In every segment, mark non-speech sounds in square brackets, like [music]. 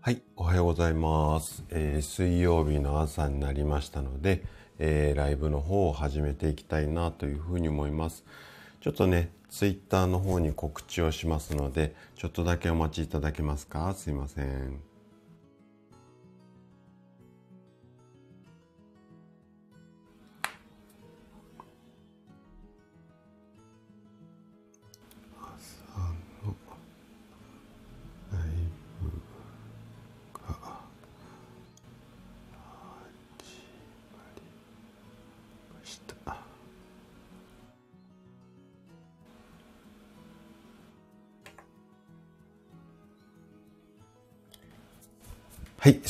はい、おはようございます。えー、水曜日の朝になりましたので、えー、ライブの方を始めていきたいなというふうに思います。ちょっとね、ツイッターの方に告知をしますので、ちょっとだけお待ちいただけますか？すいません。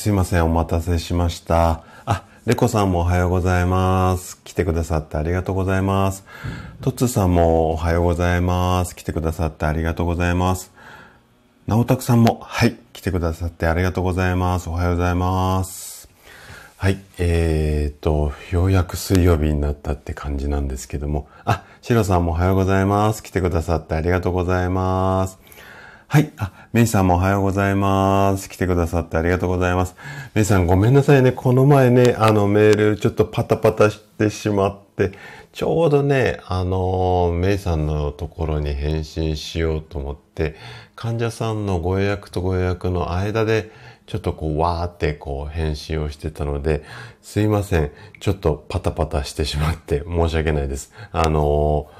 すいません。お待たせしました。あ、レコさんもおはようございます。来てくださってありがとうございます。トッツさんもおはようございます。来てくださってありがとうございます。なおたくさんも、はい、来てくださってありがとうございます。おはようございます。はい、えーと、ようやく水曜日になったって感じなんですけども。あ、シロさんもおはようございます。来てくださってありがとうございます。はい。あ、メイさんもおはようございます。来てくださってありがとうございます。メイさんごめんなさいね。この前ね、あのメールちょっとパタパタしてしまって、ちょうどね、あの、メイさんのところに返信しようと思って、患者さんのご予約とご予約の間で、ちょっとこう、わーってこう、返信をしてたので、すいません。ちょっとパタパタしてしまって申し訳ないです。あの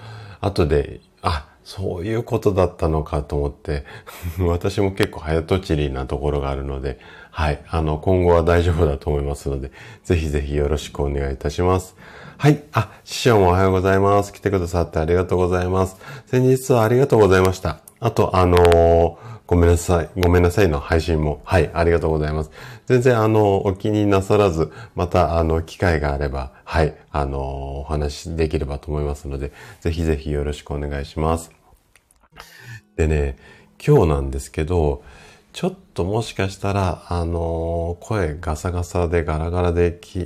ー、後で、あ、そういうことだったのかと思って、[laughs] 私も結構早とちりなところがあるので、はい、あの、今後は大丈夫だと思いますので、ぜひぜひよろしくお願いいたします。はい。あ、師匠もおはようございます。来てくださってありがとうございます。先日はありがとうございました。あと、あのーごめんなさい。ごめんなさいの配信も。はい、ありがとうございます。全然あの、お気になさらず、またあの、機会があれば、はい、あの、お話できればと思いますので、ぜひぜひよろしくお願いします。でね、今日なんですけど、ちょっともしかしたら、あの声ガサガサでガラガラで気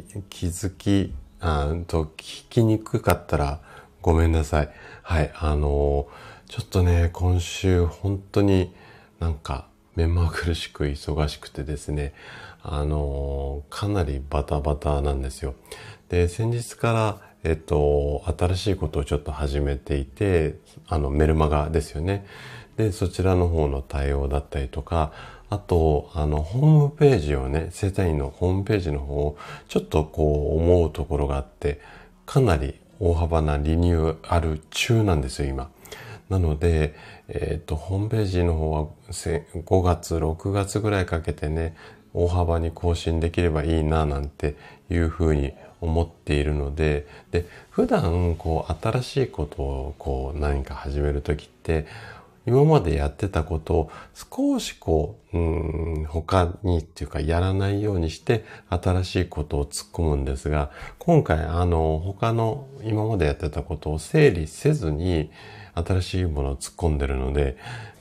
づき、あと聞きにくかったらごめんなさい。はい、あのちょっとね、今週本当になんか目まぐるしく忙しくてですね、あのかなりバタバタなんですよ。で、先日から、えっと、新しいことをちょっと始めていて、あの、メルマガですよね。で、そちらの方の対応だったりとか、あと、あの、ホームページをね、生体院のホームページの方を、ちょっとこう思うところがあって、かなり大幅なリニューアル中なんですよ、今。なので、えっ、ー、と、ホームページの方は5月、6月ぐらいかけてね、大幅に更新できればいいな、なんていうふうに思っているので、で、普段、こう、新しいことを、こう、何か始めるときって、今までやってたことを少しこう、うん、他にっていうかやらないようにして新しいことを突っ込むんですが、今回あの、他の今までやってたことを整理せずに新しいものを突っ込んでるので、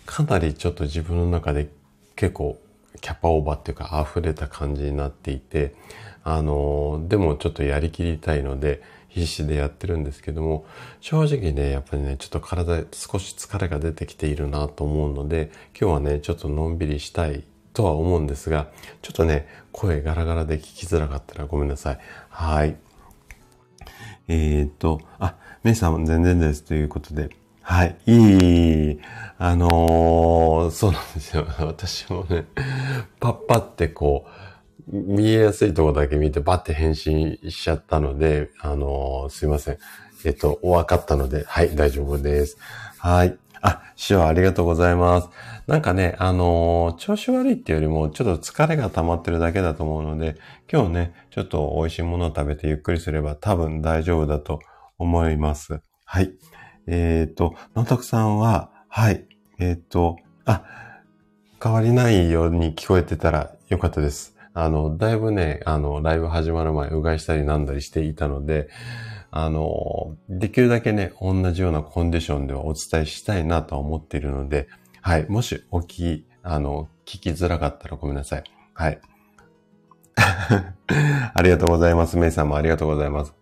かなりちょっと自分の中で結構キャパオーバーっていうか溢れた感じになっていて、あの、でもちょっとやりきりたいので、必死でやってるんですけども、正直ね、やっぱりね、ちょっと体少し疲れが出てきているなと思うので、今日はね、ちょっとのんびりしたいとは思うんですが、ちょっとね、声ガラガラで聞きづらかったらごめんなさい。はい。えー、っと、あ、メイさん全然ですということで、はい。いい。あのー、そうなんですよ。[laughs] 私もね、パッパってこう、見えやすいとこだけ見てバッて返信しちゃったので、あのー、すいません。えっと、お分かったので、はい、大丈夫です。はい。あ、師匠ありがとうございます。なんかね、あのー、調子悪いっていうよりも、ちょっと疲れが溜まってるだけだと思うので、今日ね、ちょっと美味しいものを食べてゆっくりすれば多分大丈夫だと思います。はい。えっ、ー、と、のたくさんは、はい。えっ、ー、と、あ、変わりないように聞こえてたらよかったです。あの、だいぶね、あの、ライブ始まる前、うがいしたりなんだりしていたので、あの、できるだけね、同じようなコンディションではお伝えしたいなと思っているので、はい。もし、おき、あの、聞きづらかったらごめんなさい。はい。[laughs] ありがとうございます。メイさんもありがとうございます。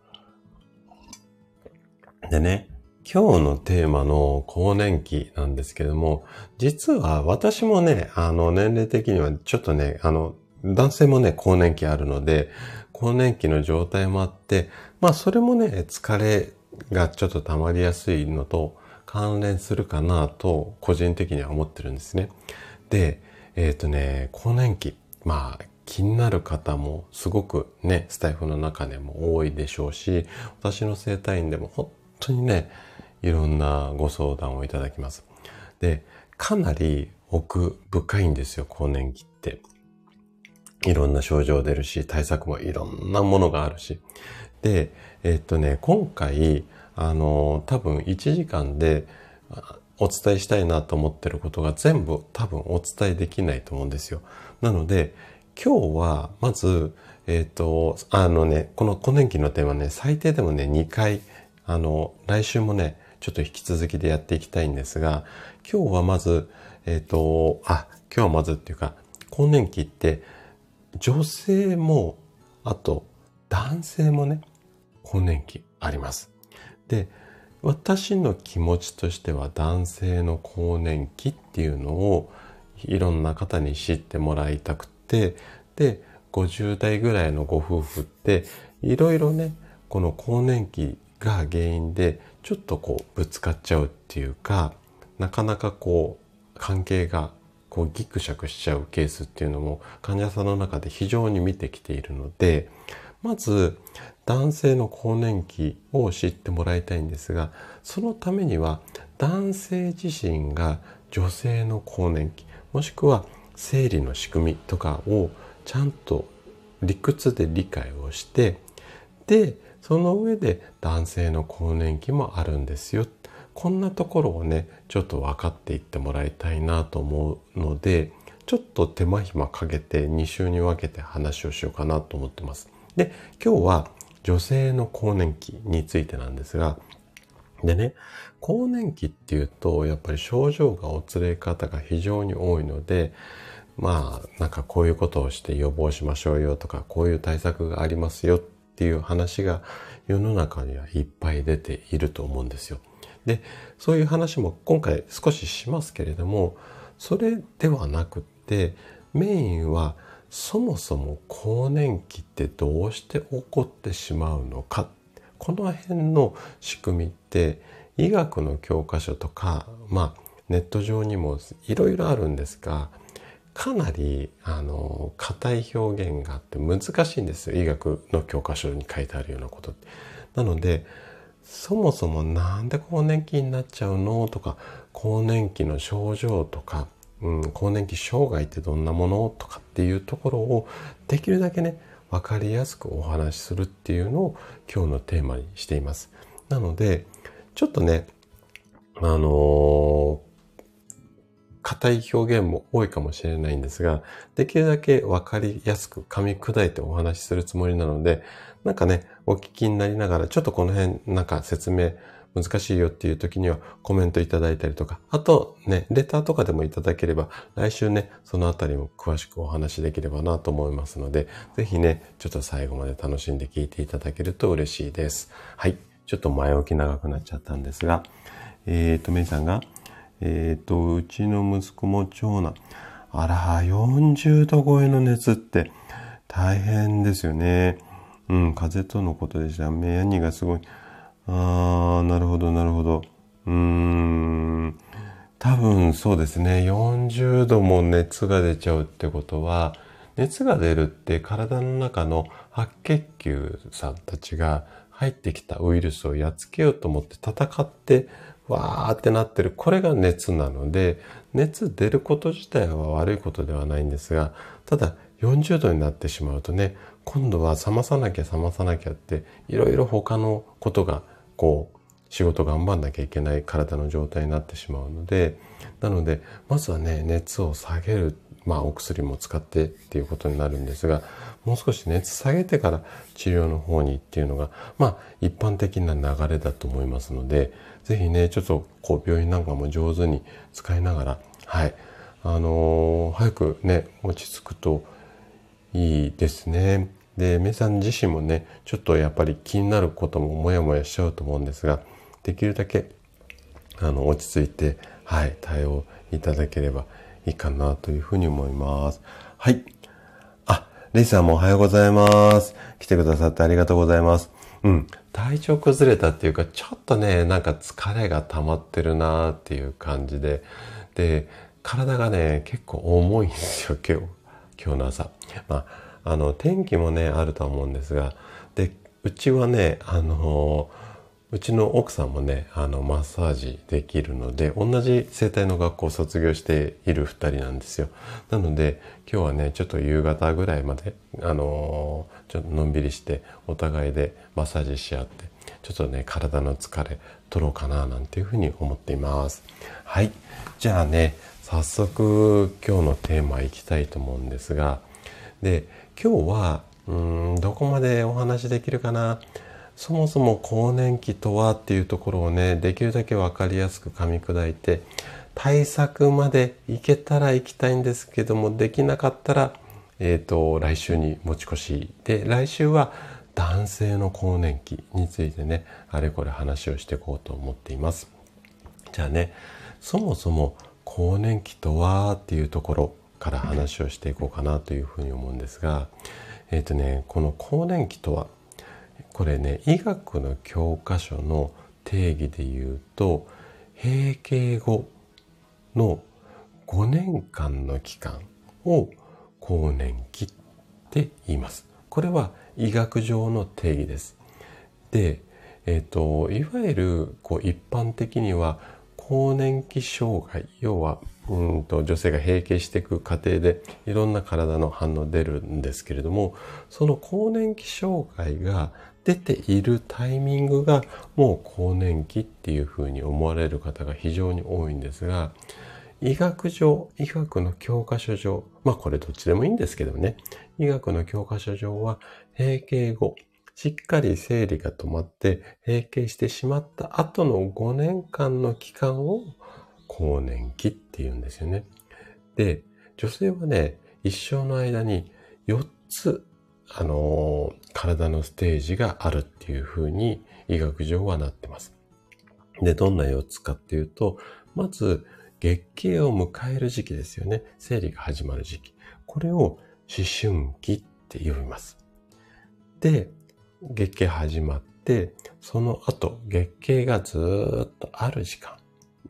でね、今日のテーマの更年期なんですけども、実は私もね、あの、年齢的にはちょっとね、あの、男性もね、更年期あるので、更年期の状態もあって、まあ、それもね、疲れがちょっと溜まりやすいのと関連するかなと、個人的には思ってるんですね。で、えっ、ー、とね、更年期。まあ、気になる方もすごくね、スタイフの中でも多いでしょうし、私の生体院でも本当にね、いろんなご相談をいただきます。で、かなり奥深いんですよ、更年期って。いろんな症状出るし、対策もいろんなものがあるし。で、えっとね、今回、あの、多分1時間でお伝えしたいなと思ってることが全部多分お伝えできないと思うんですよ。なので、今日は、まず、えっ、と、あのね、この更年期のテーマね、最低でもね、2回、あの、来週もね、ちょっと引き続きでやっていきたいんですが、今日はまず、えっ、と、あ、今日はまずっていうか、更年期って、女性も、あと、男性もね、更年期あります。で、私の気持ちとしては男性の更年期っていうのをいろんな方に知ってもらいたくて、で、50代ぐらいのご夫婦って、いろいろね、この更年期が原因で、ちょっとこう、ぶつかっちゃうっていうか、なかなかこう、関係がこうギクシャクしちゃうケースっていうのも患者さんの中で非常に見てきているので、まず男性の更年期を知ってもらいたいんですが、そのためには男性自身が女性の更年期、もしくは生理の仕組みとかをちゃんと理屈で理解をしてでその上で男性の更年期もあるんですよ。こんなところをねちょっと分かっていってもらいたいなと思うのでちょっと手間暇かけて2週に分けて話をしようかなと思ってます。で今日は女性の更年期についてなんですがでね更年期っていうとやっぱり症状がお連れ方が非常に多いのでまあなんかこういうことをして予防しましょうよとかこういう対策がありますよっていう話が世の中にはいっぱい出ていると思うんですよ。でそういう話も今回少ししますけれどもそれではなくってメインはそもそも更年期ってどうして起こってしまうのかこの辺の仕組みって医学の教科書とかまあネット上にもいろいろあるんですがかなり、あの、硬い表現があって難しいんですよ。医学の教科書に書いてあるようなことって。なので、そもそもなんで更年期になっちゃうの？とか、更年期の症状とか、うん、更年期障害ってどんなもの？とかっていうところをできるだけね、分かりやすくお話しするっていうのを今日のテーマにしています。なので、ちょっとね、あのー、硬い表現も多いかもしれないんですが、できるだけわかりやすく噛み砕いてお話しするつもりなので、なんかね、お聞きになりながら、ちょっとこの辺なんか説明難しいよっていう時にはコメントいただいたりとか、あとね、レターとかでもいただければ、来週ね、そのあたりも詳しくお話しできればなと思いますので、ぜひね、ちょっと最後まで楽しんで聞いていただけると嬉しいです。はい。ちょっと前置き長くなっちゃったんですが、えっ、ー、と、メイさんが、えっ、と、うちの息子も長男。あら、40度超えの熱って大変ですよね。うん、風邪とのことでした。目やにがすごい。あー、なるほど、なるほど。うーん、多分そうですね。40度も熱が出ちゃうってことは、熱が出るって体の中の白血球さんたちが入ってきたウイルスをやっつけようと思って戦ってわーってなってる。これが熱なので、熱出ること自体は悪いことではないんですが、ただ40度になってしまうとね、今度は冷まさなきゃ冷まさなきゃって、いろいろ他のことが、こう、仕事頑張んなきゃいけない体の状態になってしまうので、なので、まずはね、熱を下げる、まあお薬も使ってっていうことになるんですが、もう少し熱下げてから治療の方にっていうのが、まあ一般的な流れだと思いますので、ぜひね、ちょっとこう病院なんかも上手に使いながら、はい、あのー、早くね、落ち着くといいですね。で、メさん自身もね、ちょっとやっぱり気になることももやもやしちゃうと思うんですが、できるだけ、あの、落ち着いて、はい、対応いただければいいかなというふうに思います。はい。あ、レイさんもおはようございます。来てくださってありがとうございます。うん。体調崩れたっていうか、ちょっとね、なんか疲れが溜まってるなっていう感じで、で、体がね、結構重いんですよ、今日、今日の朝。まあ、あの、天気もね、あると思うんですが、で、うちはね、あのうちの奥さんもね、あの、マッサージできるので、同じ生態の学校を卒業している二人なんですよ。なので、今日はね、ちょっと夕方ぐらいまで、あのー、ちょっとのんびりして、お互いでマッサージし合って、ちょっとね、体の疲れ取ろうかな、なんていうふうに思っています。はい。じゃあね、早速、今日のテーマいきたいと思うんですが、で、今日は、うん、どこまでお話できるかな。そもそも更年期とはっていうところをねできるだけ分かりやすく噛み砕いて対策までいけたら行きたいんですけどもできなかったら、えーと、来週に持ち越しで来週は男性の更年期についてねあれこれ話をしていこうと思っています。じゃあねそもそも更年期とはっていうところから話をしていこうかなというふうに思うんですがえっ、ー、とねこの更年期とはこれね医学の教科書の定義で言うと閉経後の5年間の期間を更年期って言います。これは医学上の定義です。で、えっ、ー、と、いわゆるこう一般的には更年期障害、要はうんと女性が閉経していく過程でいろんな体の反応出るんですけれども、その更年期障害が出ているタイミングがもう更年期っていうふうに思われる方が非常に多いんですが、医学上、医学の教科書上、まあこれどっちでもいいんですけどね、医学の教科書上は閉経後、しっかり生理が止まって閉経してしまった後の5年間の期間を更年期って言うんですよね。で、女性はね、一生の間に4つあのー、体のステージがあるっていうふうに医学上はなってます。で、どんな4つかっていうと、まず、月経を迎える時期ですよね。生理が始まる時期。これを思春期って呼びます。で、月経始まって、その後、月経がずっとある時間、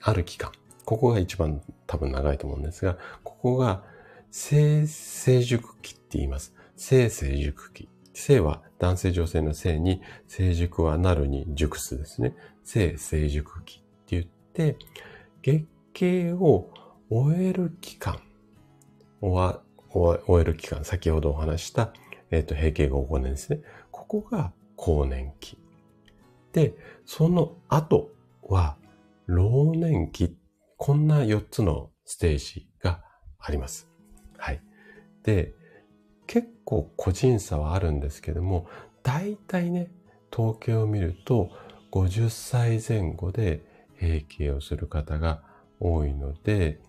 ある期間。ここが一番多分長いと思うんですが、ここが性成熟期って言います。性成熟期。性は男性女性の性に、成熟はなるに熟すですね。性成熟期って言って、月経を終える期間、終える期間、先ほどお話した、えっ、ー、と、閉経後5年ですね。ここが更年期。で、その後は、老年期。こんな4つのステージがあります。はい。で、結構個人差はあるんですけども、大体ね、統計を見ると50歳前後で閉経をする方が多いので、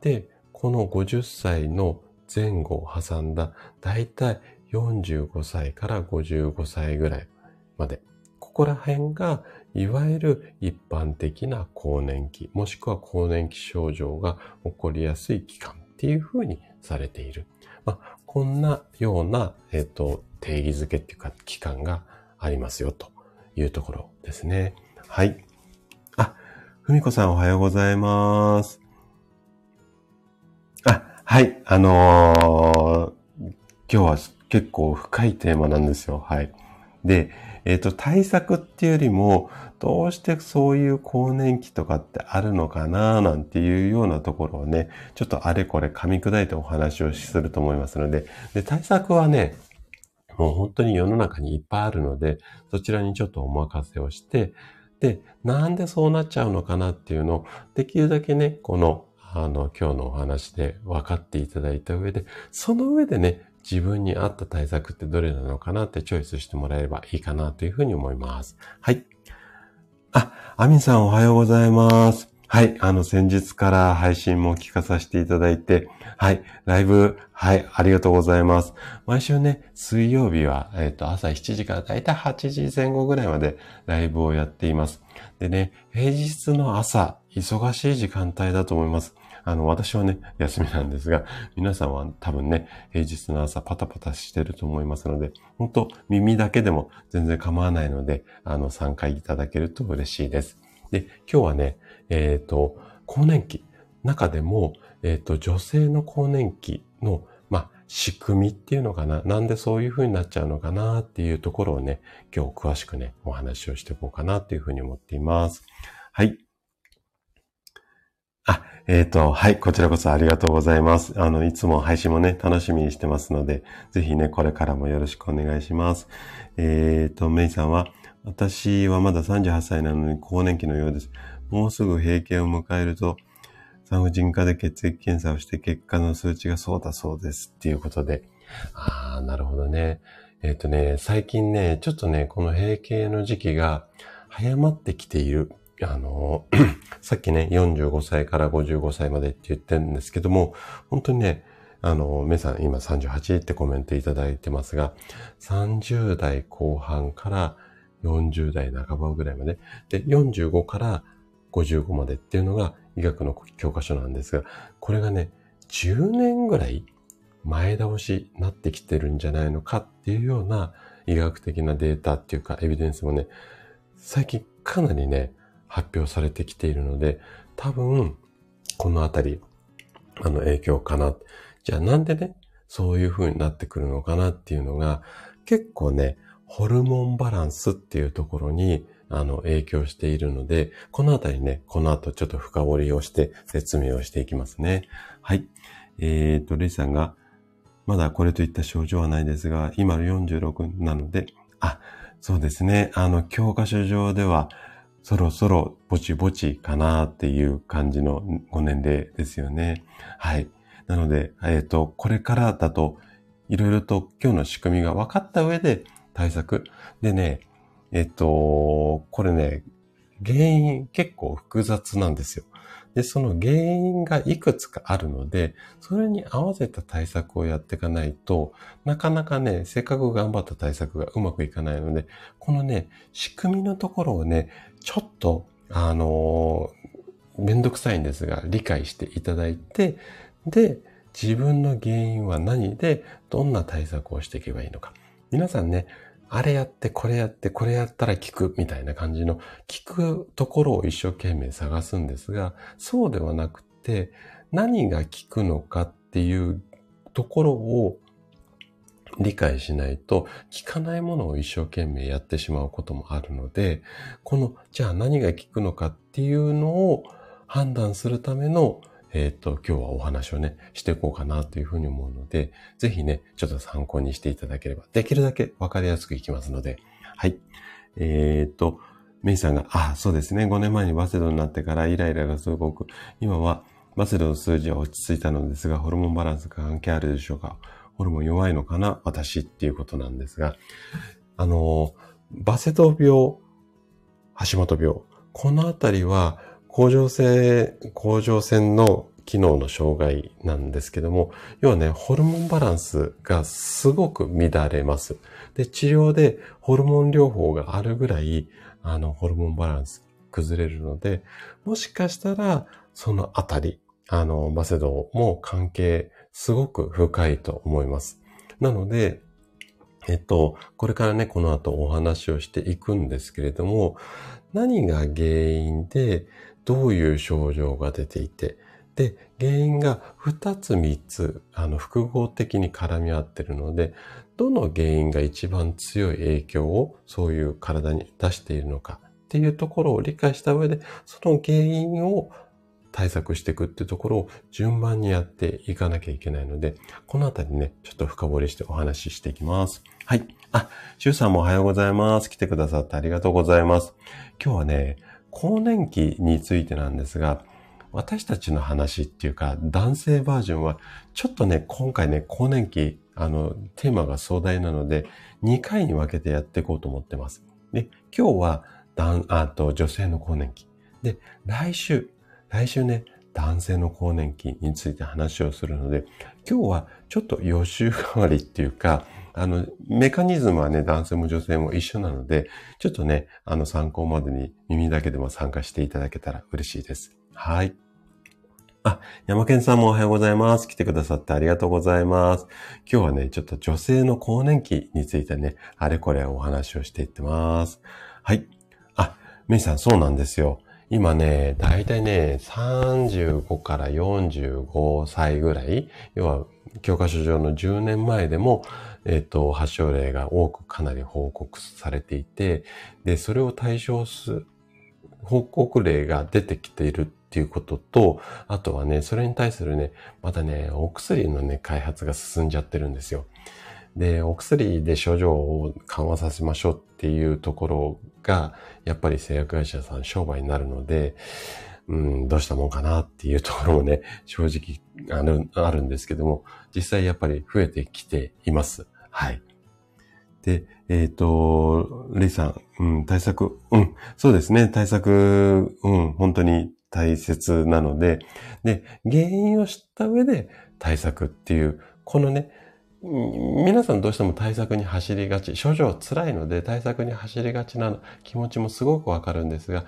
で、この50歳の前後を挟んだ大体45歳から55歳ぐらいまで。ここら辺がいわゆる一般的な更年期、もしくは更年期症状が起こりやすい期間っていうふうにされている。まあ、こんなような、えっ、と、定義づけっていうか、期間がありますよ、というところですね。はい。ふみこさんおはようございます。あ、はい。あのー、今日は結構深いテーマなんですよ。はい。で、えっ、ー、と、対策っていうよりも、どうしてそういう更年期とかってあるのかななんていうようなところをね、ちょっとあれこれ噛み砕いてお話をすると思いますので、で、対策はね、もう本当に世の中にいっぱいあるので、そちらにちょっとお任せをして、で、なんでそうなっちゃうのかなっていうのを、できるだけね、この、あの、今日のお話で分かっていただいた上で、その上でね、自分に合った対策ってどれなのかなってチョイスしてもらえればいいかなというふうに思います。はい。あ、アミンさんおはようございます。はい、あの、先日から配信も聞かさせていただいて、はい、ライブ、はい、ありがとうございます。毎週ね、水曜日は、えっ、ー、と、朝7時からだいたい8時前後ぐらいまでライブをやっています。でね、平日の朝、忙しい時間帯だと思います。あの、私はね、休みなんですが、皆さんは多分ね、平日の朝パタパタしてると思いますので、本当耳だけでも全然構わないので、あの、参加いただけると嬉しいです。で、今日はね、えっ、ー、と、更年期。中でも、えっ、ー、と、女性の更年期の、まあ、仕組みっていうのかな。なんでそういう風になっちゃうのかなっていうところをね、今日詳しくね、お話をしていこうかなっていう風に思っています。はい。あ、えっ、ー、と、はい、こちらこそありがとうございます。あの、いつも配信もね、楽しみにしてますので、ぜひね、これからもよろしくお願いします。えっ、ー、と、メイさんは、私はまだ38歳なのに更年期のようです。もうすぐ閉経を迎えると、産婦人科で血液検査をして結果の数値がそうだそうですっていうことで。ああ、なるほどね。えっ、ー、とね、最近ね、ちょっとね、この閉経の時期が早まってきている。あの、[clears throat] さっきね、45歳から55歳までって言ってるんですけども、本当にね、あの、メさん今38ってコメントいただいてますが、30代後半から40代半ばぐらいまで。で、45から55までっていうのが医学の教科書なんですが、これがね、10年ぐらい前倒しになってきてるんじゃないのかっていうような医学的なデータっていうかエビデンスもね、最近かなりね、発表されてきているので、多分、このあたり、あの影響かな。じゃあなんでね、そういう風になってくるのかなっていうのが、結構ね、ホルモンバランスっていうところに、あの、影響しているので、このあたりね、この後ちょっと深掘りをして説明をしていきますね。はい。えー、と、レイさんが、まだこれといった症状はないですが、今の46なので、あ、そうですね。あの、教科書上では、そろそろぼちぼちかなっていう感じのご年齢ですよね。はい。なので、えっ、ー、と、これからだと、いろいろと今日の仕組みが分かった上で、対策。でね、えっと、これね、原因結構複雑なんですよ。で、その原因がいくつかあるので、それに合わせた対策をやっていかないと、なかなかね、せっかく頑張った対策がうまくいかないので、このね、仕組みのところをね、ちょっと、あのー、めんどくさいんですが、理解していただいて、で、自分の原因は何で、どんな対策をしていけばいいのか。皆さんね、あれやって、これやって、これやったら効くみたいな感じの効くところを一生懸命探すんですが、そうではなくて、何が効くのかっていうところを理解しないと、効かないものを一生懸命やってしまうこともあるので、この、じゃあ何が効くのかっていうのを判断するためのえっ、と、今日はお話をね、していこうかなというふうに思うので、ぜひね、ちょっと参考にしていただければ、できるだけわかりやすくいきますので、はい。えっ、と、メイさんが、あ、そうですね、5年前にバセドになってからイライラがすごく、今はバセドの数字は落ち着いたのですが、ホルモンバランス関係あるでしょうか？ホルモン弱いのかな？私っていうことなんですが、あの、バセド病、橋本病、このあたりは、甲状腺、甲状腺の機能の障害なんですけども、要はね、ホルモンバランスがすごく乱れます。で、治療でホルモン療法があるぐらい、あの、ホルモンバランス崩れるので、もしかしたら、そのあたり、あの、バセドも関係すごく深いと思います。なので、えっと、これからね、この後お話をしていくんですけれども、何が原因で、どういう症状が出ていて、で、原因が2つ3つ、あの、複合的に絡み合ってるので、どの原因が一番強い影響をそういう体に出しているのかっていうところを理解した上で、その原因を対策していくっていうところを順番にやっていかなきゃいけないので、このあたりね、ちょっと深掘りしてお話ししていきます。はい。あ、シュウさんもおはようございます。来てくださってありがとうございます。今日はね、更年期についてなんですが、私たちの話っていうか、男性バージョンは、ちょっとね、今回ね、更年期、あの、テーマが壮大なので、2回に分けてやっていこうと思ってます。で、今日は、男あと、女性の更年期。で、来週、来週ね、男性の更年期について話をするので、今日はちょっと予習代わりっていうか、あの、メカニズムはね、男性も女性も一緒なので、ちょっとね、あの参考までに耳だけでも参加していただけたら嬉しいです。はい。あ、山健さんもおはようございます。来てくださってありがとうございます。今日はね、ちょっと女性の更年期についてね、あれこれお話をしていってます。はい。あ、メイさんそうなんですよ。今ね、だいたいね、35から45歳ぐらい、要は教科書上の10年前でも、えっ、と、発症例が多くかなり報告されていて、で、それを対象す、報告例が出てきているっていうことと、あとはね、それに対するね、またね、お薬のね、開発が進んじゃってるんですよ。で、お薬で症状を緩和させましょうっていうところが、やっぱり製薬会社さん商売になるので、うん、どうしたもんかなっていうところもね、[laughs] 正直ある、あるんですけども、実際やっぱり増えてきています。はい。で、えっ、ー、と、レイさん、うん、対策、うん、そうですね、対策、うん、本当に大切なので、で、原因を知った上で対策っていう、このね、皆さんどうしても対策に走りがち、症状辛いので対策に走りがちな気持ちもすごくわかるんですが、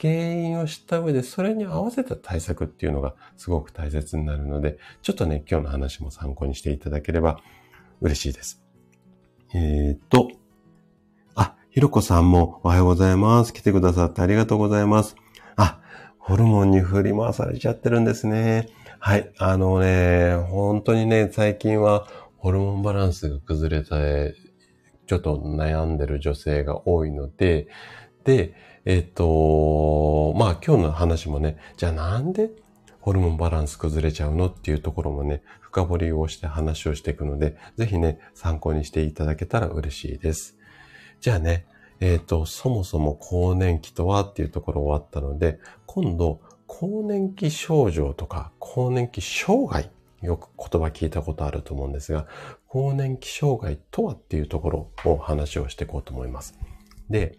原因を知った上でそれに合わせた対策っていうのがすごく大切になるので、ちょっとね、今日の話も参考にしていただければ嬉しいです。えー、っと、あ、ひろこさんもおはようございます。来てくださってありがとうございます。あ、ホルモンに振り回されちゃってるんですね。はい。あのね、本当にね、最近はホルモンバランスが崩れて、ちょっと悩んでる女性が多いので、で、えっ、と、まあ今日の話もね、じゃあなんでホルモンバランス崩れちゃうのっていうところもね、深掘りをして話をしていくので、ぜひね、参考にしていただけたら嬉しいです。じゃあね、えっ、と、そもそも更年期とはっていうところ終わったので、今度、更年期症状とか、更年期障害、よく言葉聞いたことあると思うんですが、更年期障害とはっていうところを話をしていこうと思います。で、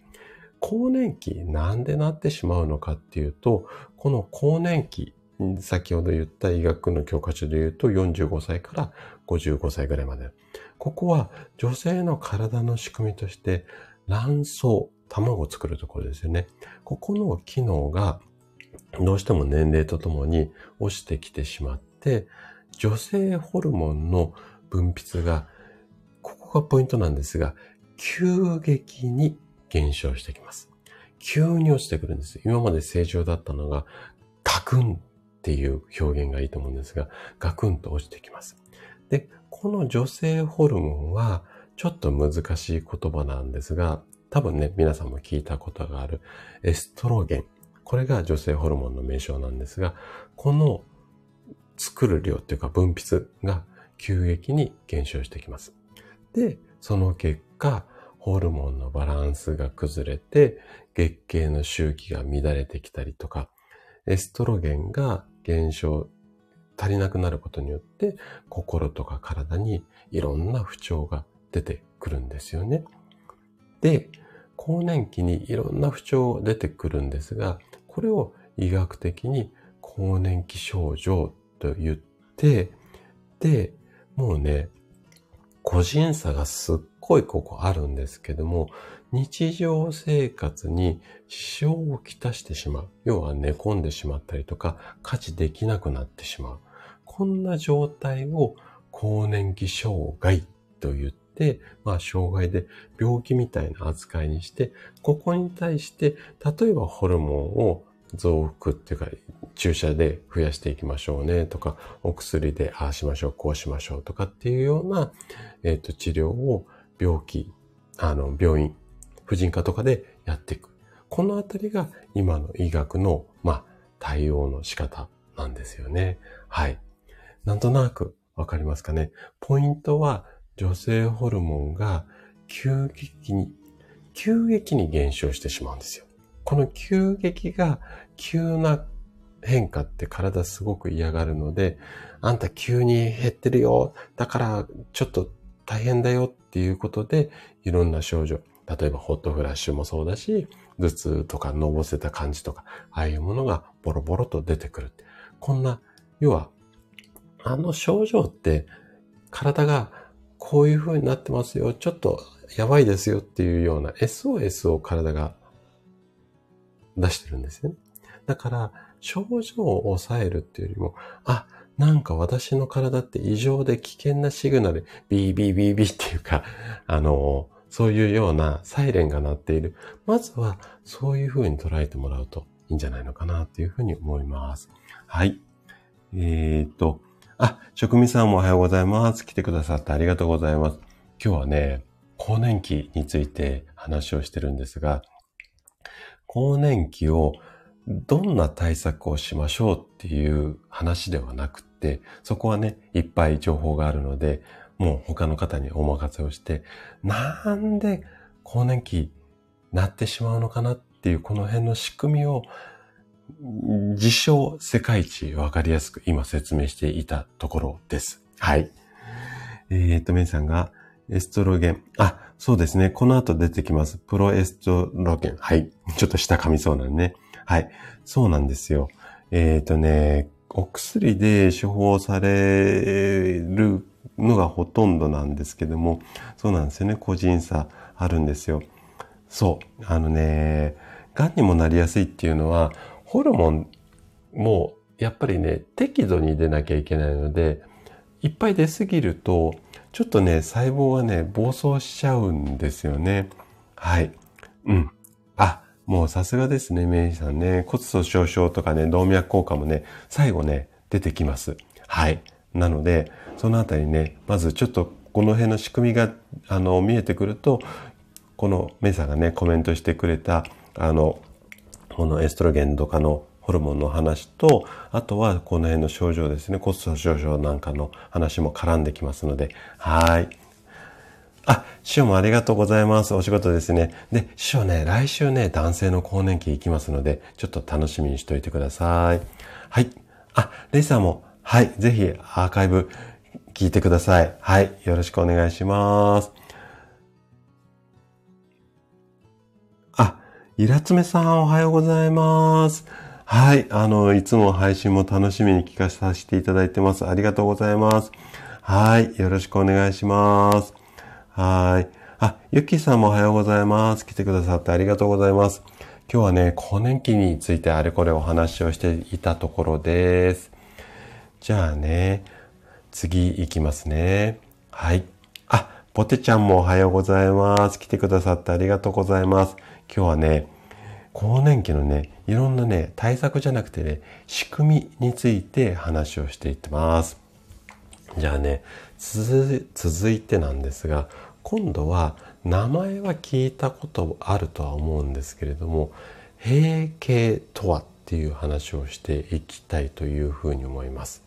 更年期なんでなってしまうのかっていうと、この更年期、先ほど言った医学の教科書で言うと45歳から55歳ぐらいまで。ここは女性の体の仕組みとして卵巣、卵を作るところですよね。ここの機能がどうしても年齢とともに落ちてきてしまって、女性ホルモンの分泌が、ここがポイントなんですが、急激に減少してきます。急に落ちてくるんです。今まで正常だったのが、ガクンっていう表現がいいと思うんですが、ガクンと落ちてきます。で、この女性ホルモンは、ちょっと難しい言葉なんですが、多分ね、皆さんも聞いたことがあるエストロゲン。これが女性ホルモンの名称なんですが、この作る量っていうか分泌が急激に減少してきます。で、その結果、ホルモンのバランスが崩れて、月経の周期が乱れてきたりとか、エストロゲンが減少、足りなくなることによって、心とか体にいろんな不調が出てくるんですよね。で、更年期にいろんな不調出てくるんですが、これを医学的に更年期症状と言って、で、もうね、個人差がすっごいここあるんですけども、日常生活に支障をきたしてしまう。要は寝込んでしまったりとか、家事できなくなってしまう。こんな状態を更年期障害と言って、まあ、障害で病気みたいな扱いにして、ここに対して、例えばホルモンを増幅っていうか、注射で増やしていきましょうねとか、お薬でああしましょう、こうしましょうとかっていうような、えっ、と、治療を病気、あの、病院、婦人科とかでやっていく。このあたりが今の医学の、まあ、対応の仕方なんですよね。はい。なんとなくわかりますかね。ポイントは、女性ホルモンが急激に、急激に減少してしまうんですよ。この急激が急な変化って体すごく嫌がるので、あんた急に減ってるよ。だからちょっと大変だよっていうことで、いろんな症状。例えばホットフラッシュもそうだし、頭痛とかのぼせた感じとか、ああいうものがボロボロと出てくる。こんな、要は、あの症状って体がこういう風になってますよ、ちょっとやばいですよっていうような SOS を体が出してるんですよね。だから、症状を抑えるっていうよりも、あ、なんか私の体って異常で危険なシグナル、ビービービービーっていうか、あの、そういうようなサイレンが鳴っている。まずは、そういう風に捉えてもらうといいんじゃないのかなっていうふうに思います。はい。えー、っと、あ、職味さんもおはようございます。来てくださってありがとうございます。今日はね、更年期について話をしてるんですが、更年期をどんな対策をしましょうっていう話ではなくて、そこはね、いっぱい情報があるので、もう他の方にお任せをして、なんで更年期なってしまうのかなっていうこの辺の仕組みを自称世界一わかりやすく今説明していたところです。はい。えー、っと、メイさんが、エストロゲン。あ、そうですね。この後出てきます。プロエストロゲン。はい。ちょっと下噛みそうなんね。はい。そうなんですよ。えっ、とね、お薬で処方されるのがほとんどなんですけども、そうなんですよね。個人差あるんですよ。そう。あのね、癌にもなりやすいっていうのは、ホルモンもやっぱりね、適度に出なきゃいけないので、いっぱい出すぎると、ちょっとね、細胞がね、暴走しちゃうんですよね。はい。うん。あ、もうさすがですね、メイさんね。骨粗鬆症とかね、動脈硬化もね、最後ね、出てきます。はい。なので、そのあたりね、まずちょっとこの辺の仕組みが、あの、見えてくると、このメイさんがね、コメントしてくれた、あの、このエストロゲンとかのホルモンの話と、あとはこの辺の症状ですね、骨粗鬆症なんかの話も絡んできますので、はい。あ、師匠もありがとうございます。お仕事ですね。で、師匠ね、来週ね、男性の更年期行きますので、ちょっと楽しみにしておいてください。はい。あ、レイさんも、はい、ぜひアーカイブ聞いてください。はい、よろしくお願いします。あイラツメさんおはようございます。はい。あの、いつも配信も楽しみに聞かさせていただいてます。ありがとうございます。はい。よろしくお願いします。はい。あ、ゆきさんもおはようございます。来てくださってありがとうございます。今日はね、更年期についてあれこれお話をしていたところです。じゃあね、次行きますね。はい。あ、ポテちゃんもおはようございます。来てくださってありがとうございます。今日はね、更年期のね、いろんなね、対策じゃなくてね、仕組みについて話をしていってます。じゃあね、続いてなんですが、今度は名前は聞いたことあるとは思うんですけれども、閉経とはっていう話をしていきたいというふうに思います。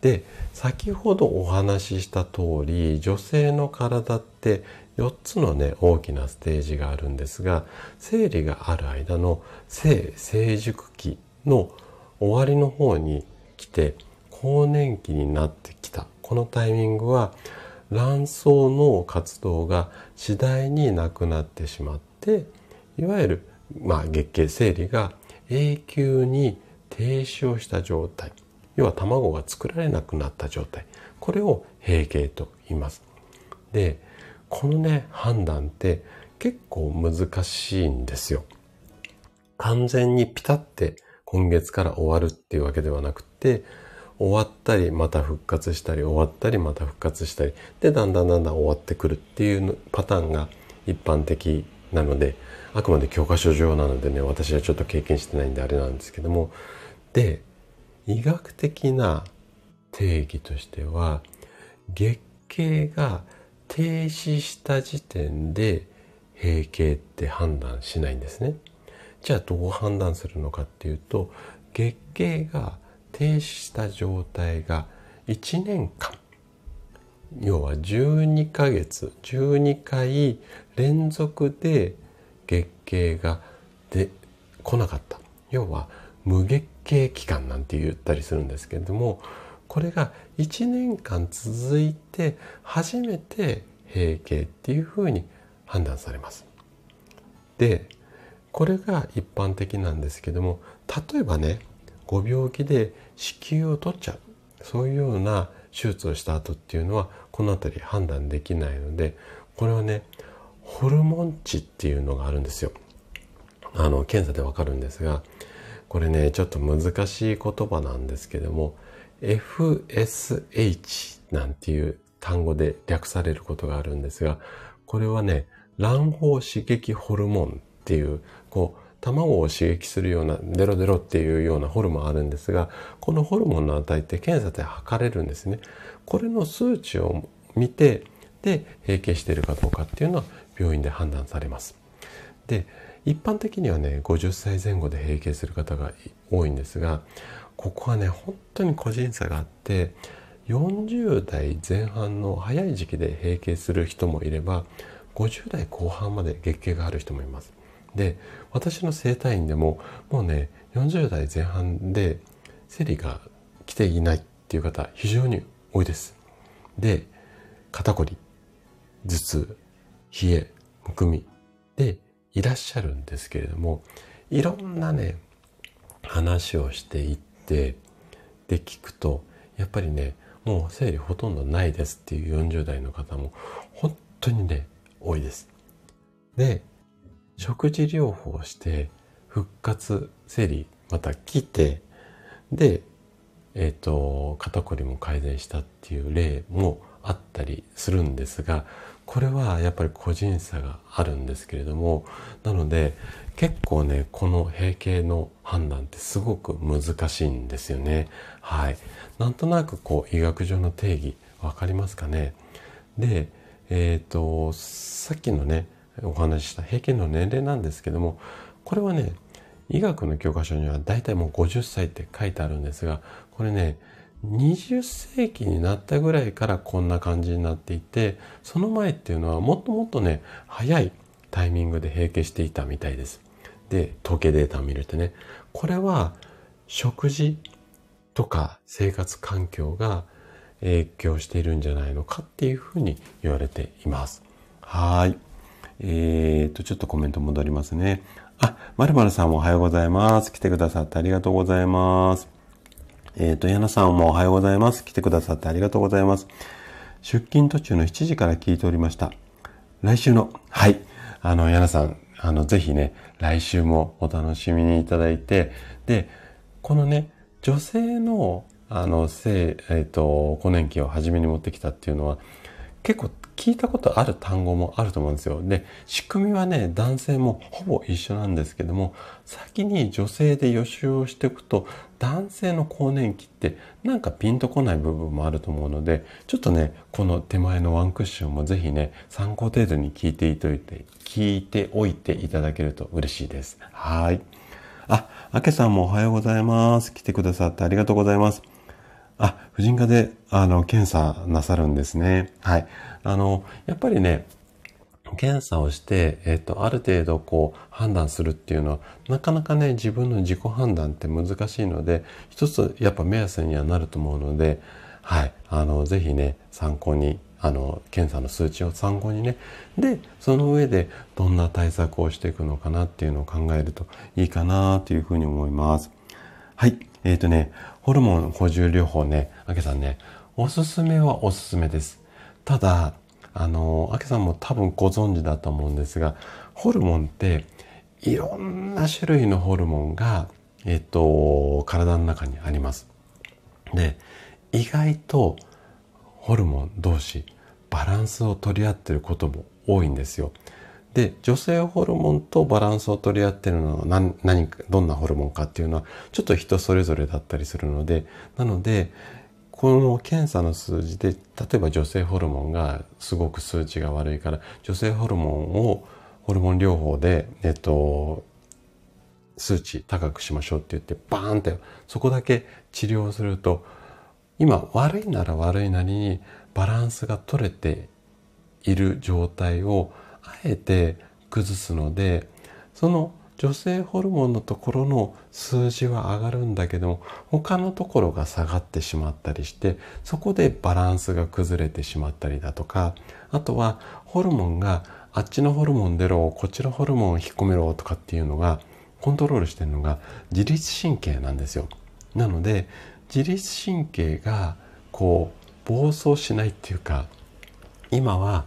で、先ほどお話しした通り、女性の体って4つのね大きなステージがあるんですが生理がある間の性成熟期の終わりの方に来て更年期になってきた。このタイミングは卵巣の活動が次第になくなってしまっていわゆる、まあ、月経生理が永久に停止をした状態。要は卵が作られなくなった状態。これを閉経と言います。でこのね、判断って結構難しいんですよ。完全にピタって今月から終わるっていうわけではなくて、終わったりまた復活したり終わったりまた復活したりでだんだんだんだん終わってくるっていうパターンが一般的なのであくまで教科書上なのでね私はちょっと経験してないんであれなんですけどもで医学的な定義としては月経が停止した時点で閉経って判断しないんですね。じゃあどう判断するのかっていうと月経が停止した状態が1年間要は12ヶ月12回連続で月経がで来なかった要は無月経期間なんて言ったりするんですけれどもこれが1年間続いて初めて閉経っていうふうに判断されます。でこれが一般的なんですけども例えばねご病気で子宮を取っちゃうそういうような手術をした後っていうのはこの辺り判断できないのでこれはねホルモン値っていうのがあるんですよあの検査でわかるんですがこれねちょっと難しい言葉なんですけども FSH なんていう単語で略されることがあるんですがこれはね卵胞刺激ホルモンっていうこう卵を刺激するようなデロデロっていうようなホルモンあるんですがこのホルモンの値って検査で測れるんですね。これの数値を見てで閉経しているかどうかっていうのは病院で判断されます。で一般的にはね50歳前後で閉経する方が多いんですがここはね本当に個人差があって40代前半の早い時期で閉経する人もいれば50代後半まで月経がある人もいます。で私の整体院でももうね40代前半で生理が来ていないっていう方非常に多いです。で肩こり頭痛冷えむくみでいらっしゃるんですけれどもいろんなね話をしていってで聞くとやっぱりねもう生理ほとんどないですっていう40代の方も本当にね多いです。で食事療法して復活生理また来てでえっ、ー、と肩こりも改善したっていう例もあったりするんですがこれはやっぱり個人差があるんですけれどもなので結構ねこの閉経の判断ってすごく難しいんですよね。はい。なんとなくこう医学上の定義分かりますかね？でえっ、ー、とさっきのねお話しした平均の年齢なんですけどもこれはね医学の教科書には大体もう50歳って書いてあるんですがこれね20世紀になったぐらいからこんな感じになっていてその前っていうのはもっともっとね早いタイミングで閉経していたみたいです。で統計データを見るとねこれは食事とか生活環境が影響しているんじゃないのかっていうふうに言われています。はい。えーと、ちょっとコメント戻りますね。あ、まるまるさんおはようございます。来てくださってありがとうございます。えっ、ー、と、矢野さんもおはようございます。来てくださってありがとうございます。出勤途中の7時から聞いておりました。来週の、はい、あの、矢野さん、あの、ぜひね、来週もお楽しみにいただいて、で、このね、女性の、あの、性、えっ、ー、と、更年期を初めに持ってきたっていうのは、結構聞いたことある単語もあると思うんですよ。で、仕組みはね、男性もほぼ一緒なんですけども、先に女性で予習をしておくと、男性の更年期ってなんかピンとこない部分もあると思うので、ちょっとね、この手前のワンクッションもぜひね、参考程度に聞いていといて、聞いておいていただけると嬉しいです。はい。あ、あけさんもおはようございます。来てくださってありがとうございます。あ、婦人科で、あの、検査なさるんですね。はい。あの、やっぱりね、検査をして、えっ、と、ある程度こう判断するっていうのは、なかなかね、自分の自己判断って難しいので、一つやっぱ目安にはなると思うので、はい。あの、ぜひね、参考に、あの、検査の数値を参考にね、で、その上でどんな対策をしていくのかなっていうのを考えるといいかなというふうに思います。はい。えっ、ー、とね、ホルモン補充療法ね、あけさんね、おすすめはおすすめです。ただ、あの、あけさんも多分ご存知だと思うんですが、ホルモンっていろんな種類のホルモンが、えっ、と、体の中にあります。で、意外とホルモン同士バランスを取り合ってることも多いんですよ。で、女性ホルモンとバランスを取り合ってるのは何、何、どんなホルモンかっていうのは、ちょっと人それぞれだったりするので、なので、この検査の数字で、例えば女性ホルモンがすごく数値が悪いから、女性ホルモンをホルモン療法で、えっと、数値高くしましょうって言って、バーンって、そこだけ治療すると、今悪いなら悪いなりにバランスが取れている状態をあえて崩すのでその女性ホルモンのところの数字は上がるんだけども他のところが下がってしまったりしてそこでバランスが崩れてしまったりだとかあとはホルモンがあっちのホルモン出ろ、こっちのホルモン引っ込めろとかっていうのが、コントロールしてるのが自律神経なんですよ。なので、自律神経がこう暴走しないっていうか、今は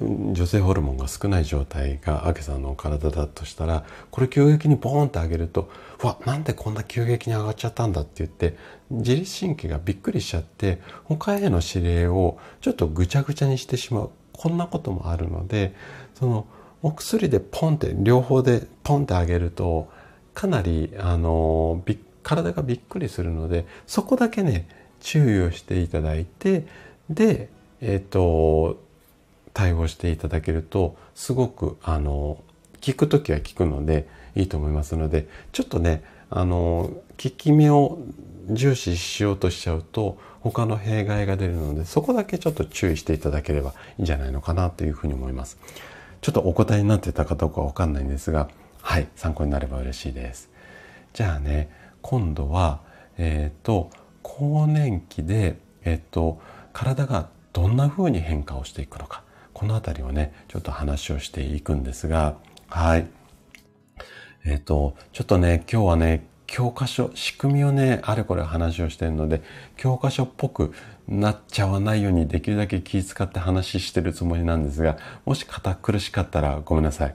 女性ホルモンが少ない状態がアケさんの体だとしたらこれ急激にボーンって上げると「わなんでこんな急激に上がっちゃったんだ」って言って自律神経がびっくりしちゃって他への指令をちょっとぐちゃぐちゃにしてしまう。こんなこともあるのでそのお薬でポンって両方でポンって上げるとかなりあの体がびっくりするのでそこだけね注意をしていただいてでえっ、ー、と対応していただけるとすごくあの聞く時は聞くのでいいと思いますのでちょっとねあの効き目を重視しようとしちゃうと他の弊害が出るのでそこだけちょっと注意していただければいいんじゃないのかなというふうに思います。ちょっとお答えになってたかどうかわかんないんですがはい参考になれば嬉しいです。じゃあね今度はえっ、ー、と更年期でえっ、ー、と体がどんな風に変化をしていくのかこの辺りをね、ちょっと話をしていくんですが、はい。えっ、ー、と、ちょっとね、今日はね、教科書、仕組みをね、あれこれ話をしてるので、教科書っぽくなっちゃわないようにできるだけ気遣って話してるつもりなんですが、もし堅苦しかったらごめんなさい。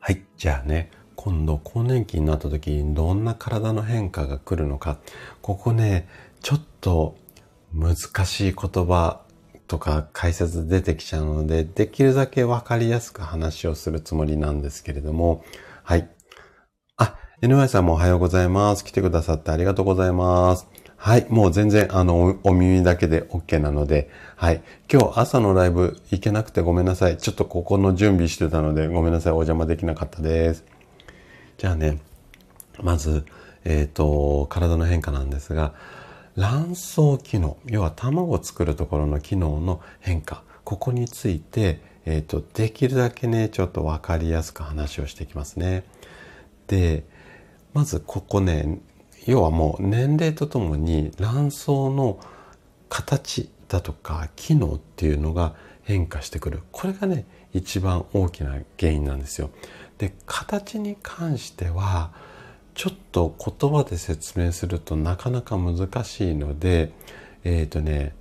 はい。じゃあね、今度更年期になった時にどんな体の変化が来るのか、ここね、ちょっと難しい言葉とか解説出てきちゃうので、できるだけわかりやすく話をするつもりなんですけれども、はい。あ、NY さんもおはようございます。来てくださってありがとうございます。はい。もう全然、あの、お耳だけで OK なので、はい。今日朝のライブ行けなくてごめんなさい。ちょっとここの準備してたので、ごめんなさい。お邪魔できなかったです。じゃあね、まず、えっ、ー、と、体の変化なんですが、卵巣機能、要は卵を作るところの機能の変化、ここについて、え、ー、と、できるだけね、ちょっとわかりやすく話をしていきますね。で、まずここね、要はもう年齢とともに卵巣の形だとか機能っていうのが変化してくる。これがね、一番大きな原因なんですよ。で、形に関しては、ちょっと言葉で説明するとなかなか難しいので、えっ、ー、とね、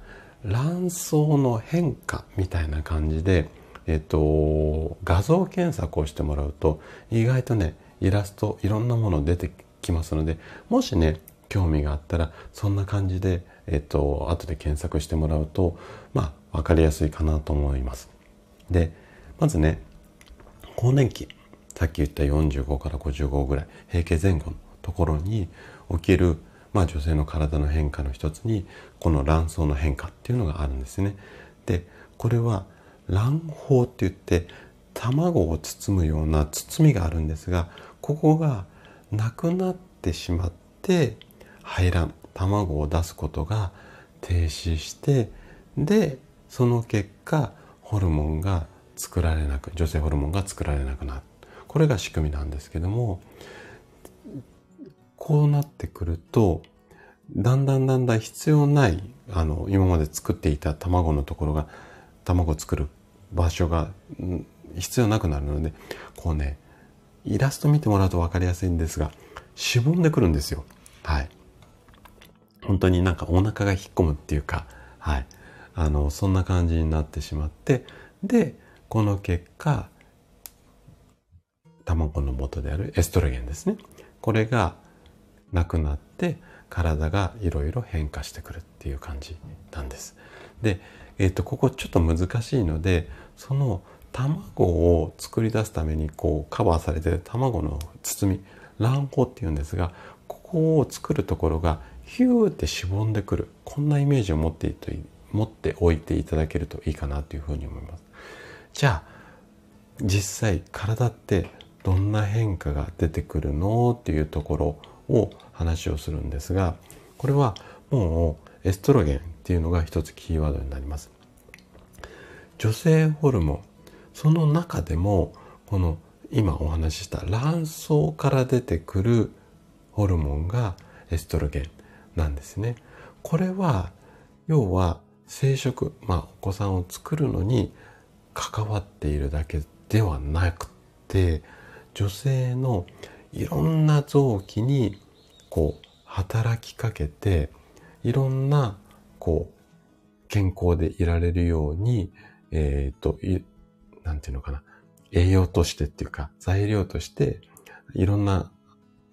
卵巣の変化みたいな感じで、えっ、ー、と、画像検索をしてもらうと、意外とね、イラスト、いろんなもの出てきますので、もしね、興味があったら、そんな感じで、えっ、ー、と、後で検索してもらうと、まあ、わかりやすいかなと思います。で、まずね、更年期。さっき言った45から55ぐらい閉経前後のところに起きる、まあ、女性の体の変化の一つにこの卵巣の変化っていうのがあるんですね。でこれは卵胞って言って卵を包むような包みがあるんですがここがなくなってしまって排卵卵を出すことが停止してでその結果ホルモンが作られなく女性ホルモンが作られなくなるこれが仕組みなんですけども、こうなってくると、だんだんだんだん必要ない、あの、今まで作っていた卵のところが、卵を作る場所が必要なくなるので、こうね、イラスト見てもらうと分かりやすいんですが、しぼんでくるんですよ。はい。本当になんかお腹が引っ込むっていうか、はい。あの、そんな感じになってしまって、で、この結果、卵の元であるエストロゲンですね。これがなくなって体がいろいろ変化してくるっていう感じなんです。で、え、ー、と、ここちょっと難しいので、その卵を作り出すためにこうカバーされてる卵の包み、卵胞っていうんですが、ここを作るところがヒューってしぼんでくる。こんなイメージを持っていと持っておいていただけるといいかなというふうに思います。じゃあ、実際体ってどんな変化が出てくるのっていうところを話をするんですがこれはもうエストロゲンっていうのが一つキーワードになります。女性ホルモンその中でもこの今お話しした卵巣から出てくるホルモンがエストロゲンなんですね。これは要は生殖、まあお子さんを作るのに関わっているだけではなくて、女性のいろんな臓器にこう働きかけて、いろんなこう健康でいられるように、えっ、ー、と、なんていうのかな。栄養としてっていうか、材料として、いろんな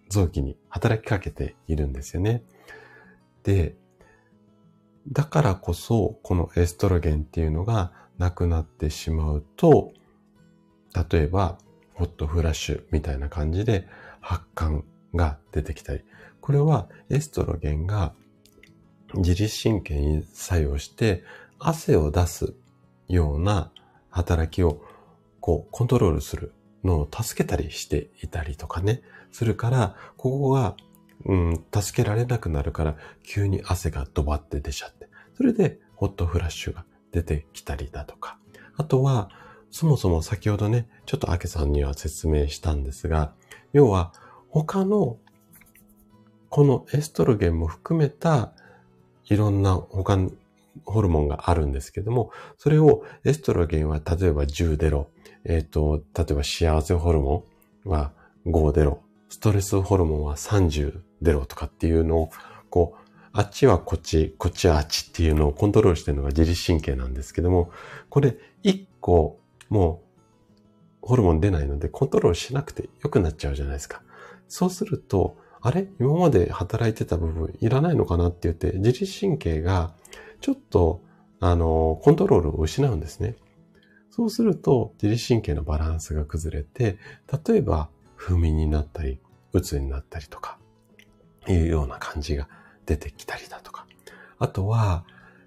臓器に働きかけているんですよね。で、だからこそ、このエストロゲンっていうのがなくなってしまうと、例えば、ホットフラッシュみたいな感じで発汗が出てきたり、これはエストロゲンが自律神経に作用して汗を出すような働きをこうコントロールするのを助けたりしていたりとかね、するから、ここが、うん、助けられなくなるから急に汗がドバって出ちゃって、それでホットフラッシュが出てきたりだとか、あとは、そもそも先ほどね、ちょっとアケさんには説明したんですが、要は他のこのエストロゲンも含めたいろんな他のホルモンがあるんですけども、それをエストロゲンは例えば10デロ、えっ、ー、と、例えば幸せホルモンは5デロ、ストレスホルモンは30デロとかっていうのを、こう、あっちはこっち、こっちはあっちっていうのをコントロールしてるのが自律神経なんですけども、これ1個もうホルモン出ないのでコントロールしなくて良くなっちゃうじゃないですか。そうすると、あれ？今まで働いてた部分いらないのかなって言って、自律神経がちょっと、あの、コントロールを失うんですね。そうすると、自律神経のバランスが崩れて、例えば、不眠になったり、鬱になったりとか、いうような感じが出てきたりだとか。あとは、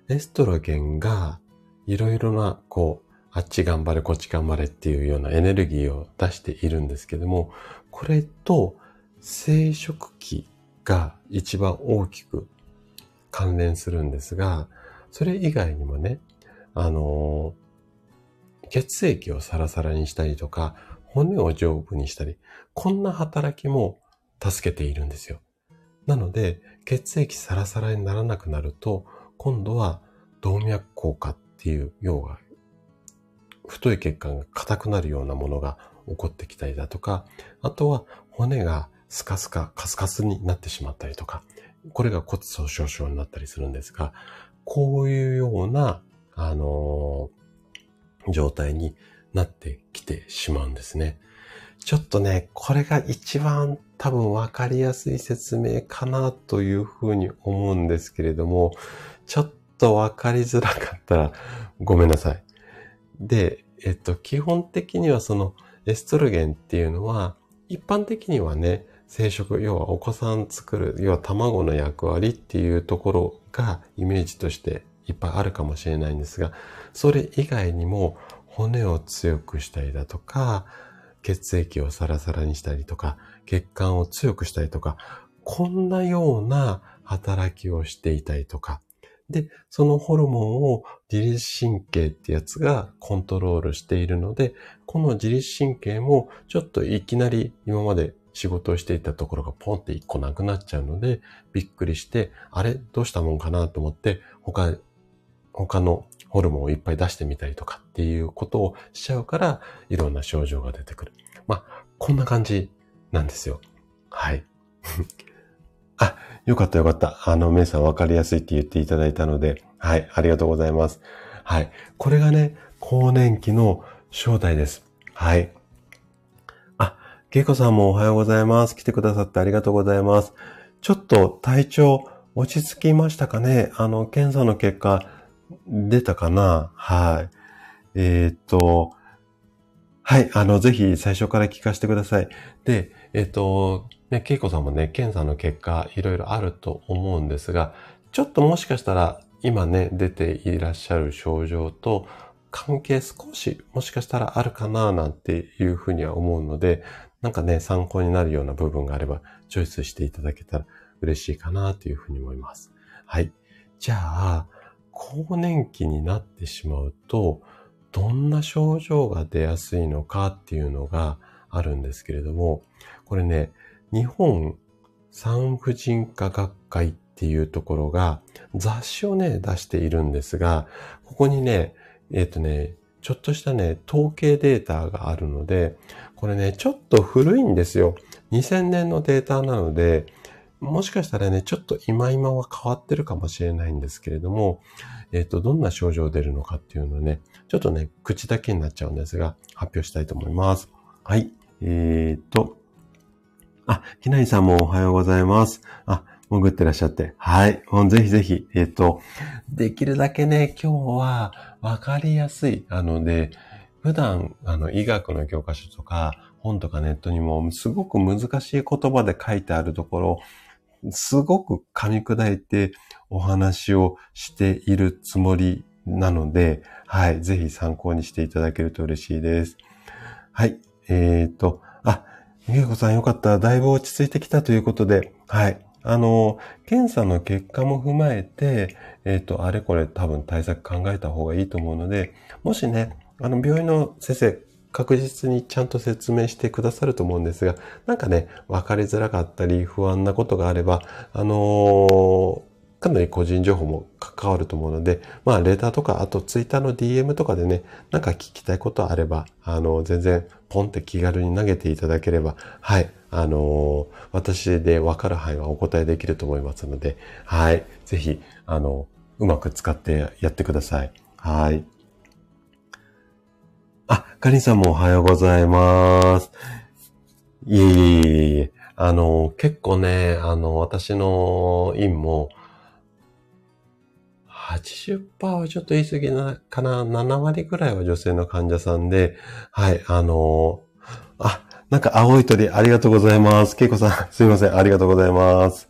エストロゲンが、いろいろな、こう、あっち頑張れ、こっち頑張れっていうようなエネルギーを出しているんですけども、これと生殖器が一番大きく関連するんですが、それ以外にもね、あの、血液をサラサラにしたりとか、骨を丈夫にしたり、こんな働きも助けているんですよ。なので、血液サラサラにならなくなると、今度は動脈硬化っていう、要は、太い血管が硬くなるようなものが起こってきたりだとか、あとは骨がスカスカ、カスカスになってしまったりとか、これが骨粗鬆症になったりするんですが、こういうような、あのー、状態になってきてしまうんですね。ちょっとね、これが一番多分わかりやすい説明かなというふうに思うんですけれども、ちょっとわかりづらかったらごめんなさい。で、えっと、基本的にはそのエストロゲンっていうのは、一般的にはね、生殖、要はお子さん作る、要は卵の役割っていうところがイメージとしていっぱいあるかもしれないんですが、それ以外にも骨を強くしたりだとか、血液をサラサラにしたりとか、血管を強くしたりとか、こんなような働きをしていたりとか、で、そのホルモンを自律神経ってやつがコントロールしているので、この自律神経もちょっといきなり今まで仕事をしていたところがポンって一個なくなっちゃうので、びっくりして、あれ？どうしたもんかなと思って、他、他のホルモンをいっぱい出してみたりとかっていうことをしちゃうから、いろんな症状が出てくる。まあ、こんな感じなんですよ。はい。あ、よかったよかった。あの、メイさんわかりやすいって言っていただいたので、はい、ありがとうございます。はい。これがね、更年期の正体です。はい。あけいこさんもおはようございます。来てくださってありがとうございます。ちょっと体調落ち着きましたかね？あの、検査の結果出たかな？はい。えー、っと、はい、あの、ぜひ最初から聞かせてください。で、えっと、ね、けいこさんもね、検査の結果いろいろあると思うんですが、ちょっともしかしたら今ね、出ていらっしゃる症状と関係少しもしかしたらあるかななんていうふうには思うので、なんかね、参考になるような部分があれば、チョイスしていただけたら嬉しいかなというふうに思います。はい。じゃあ、更年期になってしまうと、どんな症状が出やすいのかっていうのがあるんですけれども、これね、日本産婦人科学会っていうところが雑誌をね、出しているんですが、ここにね、えっ、とね、ちょっとしたね、統計データがあるので、これね、ちょっと古いんですよ。2000年のデータなので、もしかしたらね、ちょっと今今は変わってるかもしれないんですけれども、えっ、と、どんな症状出るのかっていうのをね、ちょっとね、口だけになっちゃうんですが、発表したいと思います。はい。えっ、と、あ、ひなりさんもおはようございます。あ、潜ってらっしゃって。はい。もうぜひぜひ、えっ、と、できるだけね、今日はわかりやすい。あので、普段、あの、医学の教科書とか、本とかネットにも、すごく難しい言葉で書いてあるところ、すごく噛み砕いてお話をしているつもりなので、はい。ぜひ参考にしていただけると嬉しいです。はい。えっ、と、あ、みげこさんよかった。だいぶ落ち着いてきたということで、はい。あの、検査の結果も踏まえて、えっ、と、あれこれ多分対策考えた方がいいと思うので、もしね、あの、病院の先生、確実にちゃんと説明してくださると思うんですが、なんかね、分かりづらかったり、不安なことがあれば、あのーかなり個人情報も関わると思うので、まあ、レターとか、あとツイッターの DM とかでね、なんか聞きたいことあれば、あの、全然ポンって気軽に投げていただければ、はい、あのー私で分かる範囲はお答えできると思いますので、はい、ぜひ、あの、うまく使ってやってください。はい。あ、かりんさんもおはようございます。いえいえいえいえ。あの、結構ね、あの、私の院も、80%はちょっと言い過ぎな、かな、7割ぐらいは女性の患者さんで、はい、あの、あ、なんか青い鳥ありがとうございます。けいこさん、[laughs] すいません、ありがとうございます。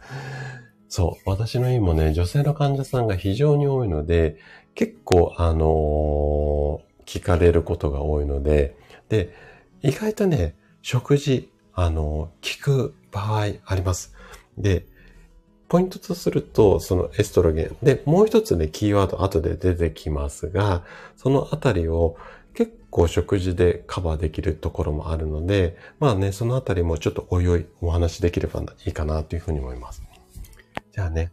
そう、私の院もね、女性の患者さんが非常に多いので、結構、あの聞かれることが多いので、で、意外とね、食事、あの聞く場合あります。で、ポイントとすると、そのエストロゲン。で、もう一つね、キーワード後で出てきますが、そのあたりを結構食事でカバーできるところもあるので、まあね、そのあたりもちょっとおいおいお話できればいいかなというふうに思います。じゃあね、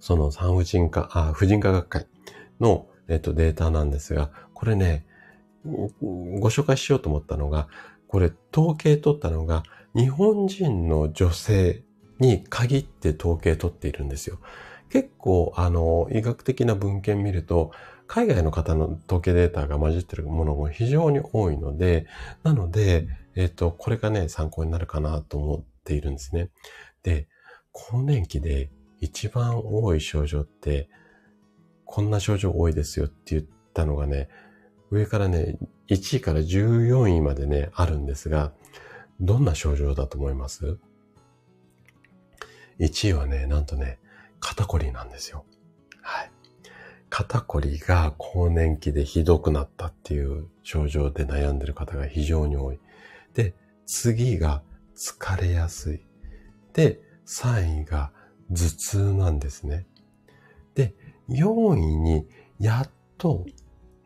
その産婦人科、あ、婦人科学会の、えっと、データなんですが、これね、ご紹介しようと思ったのが、これ統計取ったのが、日本人の女性に限って統計取っているんですよ。結構、あの、医学的な文献見ると、海外の方の統計データが混じってるものも非常に多いので、なので、えっ、と、これがね、参考になるかなと思っているんですね。で、更年期で一番多い症状って、こんな症状多いですよって言ったのがね、上からね、1位から14位までね、あるんですが、どんな症状だと思います？?1 位はね、なんとね、肩こりなんですよ。はい。肩こりが更年期でひどくなったっていう症状で悩んでる方が非常に多い。で、次が疲れやすい。で、3位が頭痛なんですね。で、4位にやっと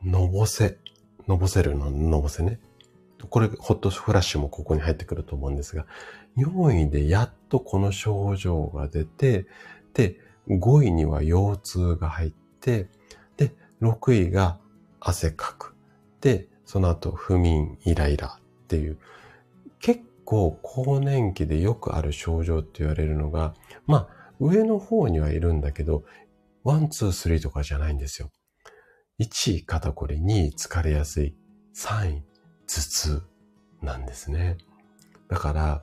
のぼせ、のぼせるの、のぼせね。これ、ホットフラッシュもここに入ってくると思うんですが、4位でやっとこの症状が出て、で、5位には腰痛が入って、で、6位が汗かく。で、その後、不眠、イライラっていう、結構更年期でよくある症状って言われるのが、まあ、上の方にはいるんだけど、 one、two、three とかじゃないんですよ。1位肩こり、2位疲れやすい、3位頭痛なんですね。だから、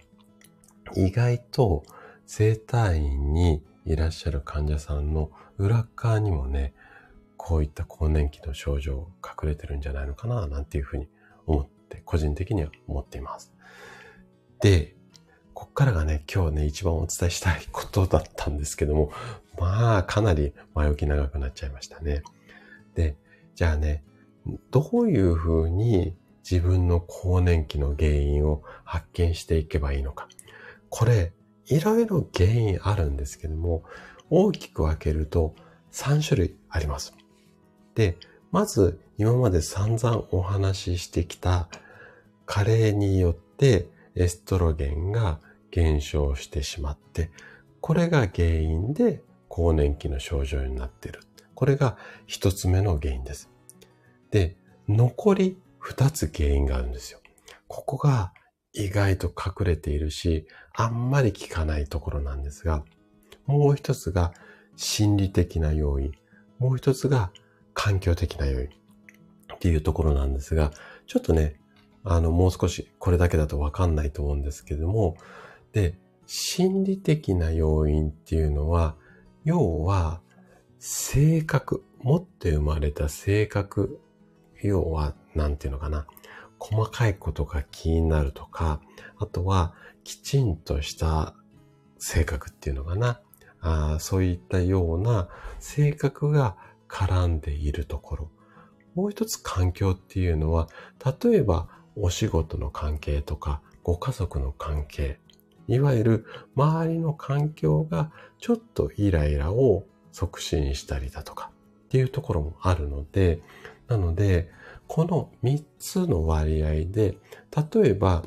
意外と生体院にいらっしゃる患者さんの裏側にもね、こういった更年期の症状隠れてるんじゃないのかな、なんていうふうに思って、個人的には思っています。で、こっからがね、今日ね、一番お伝えしたいことだったんですけども、まあ、かなり前置き長くなっちゃいましたね。で、じゃあね、どういうふうに自分の更年期の原因を発見していけばいいのか。これ、いろいろ原因あるんですけども、大きく分けると3種類あります。で、まず今まで散々お話ししてきた加齢によってエストロゲンが減少してしまって、これが原因で更年期の症状になっている。これが一つ目の原因です。で、残り二つ原因があるんですよ。ここが意外と隠れているし、あんまり効かないところなんですが、もう一つが心理的な要因、もう一つが環境的な要因っていうところなんですが、ちょっとね、あの、もう少しこれだけだとわかんないと思うんですけども、で、心理的な要因っていうのは、要は、性格、持って生まれた性格、要は、なんていうのかな。細かいことが気になるとか、あとは、きちんとした性格っていうのかな。あそういったような性格が絡んでいるところ。もう一つ環境っていうのは、例えばお仕事の関係とか、ご家族の関係、いわゆる周りの環境がちょっとイライラを促進したりだとかっていうところもあるので、なので、この3つの割合で、例えば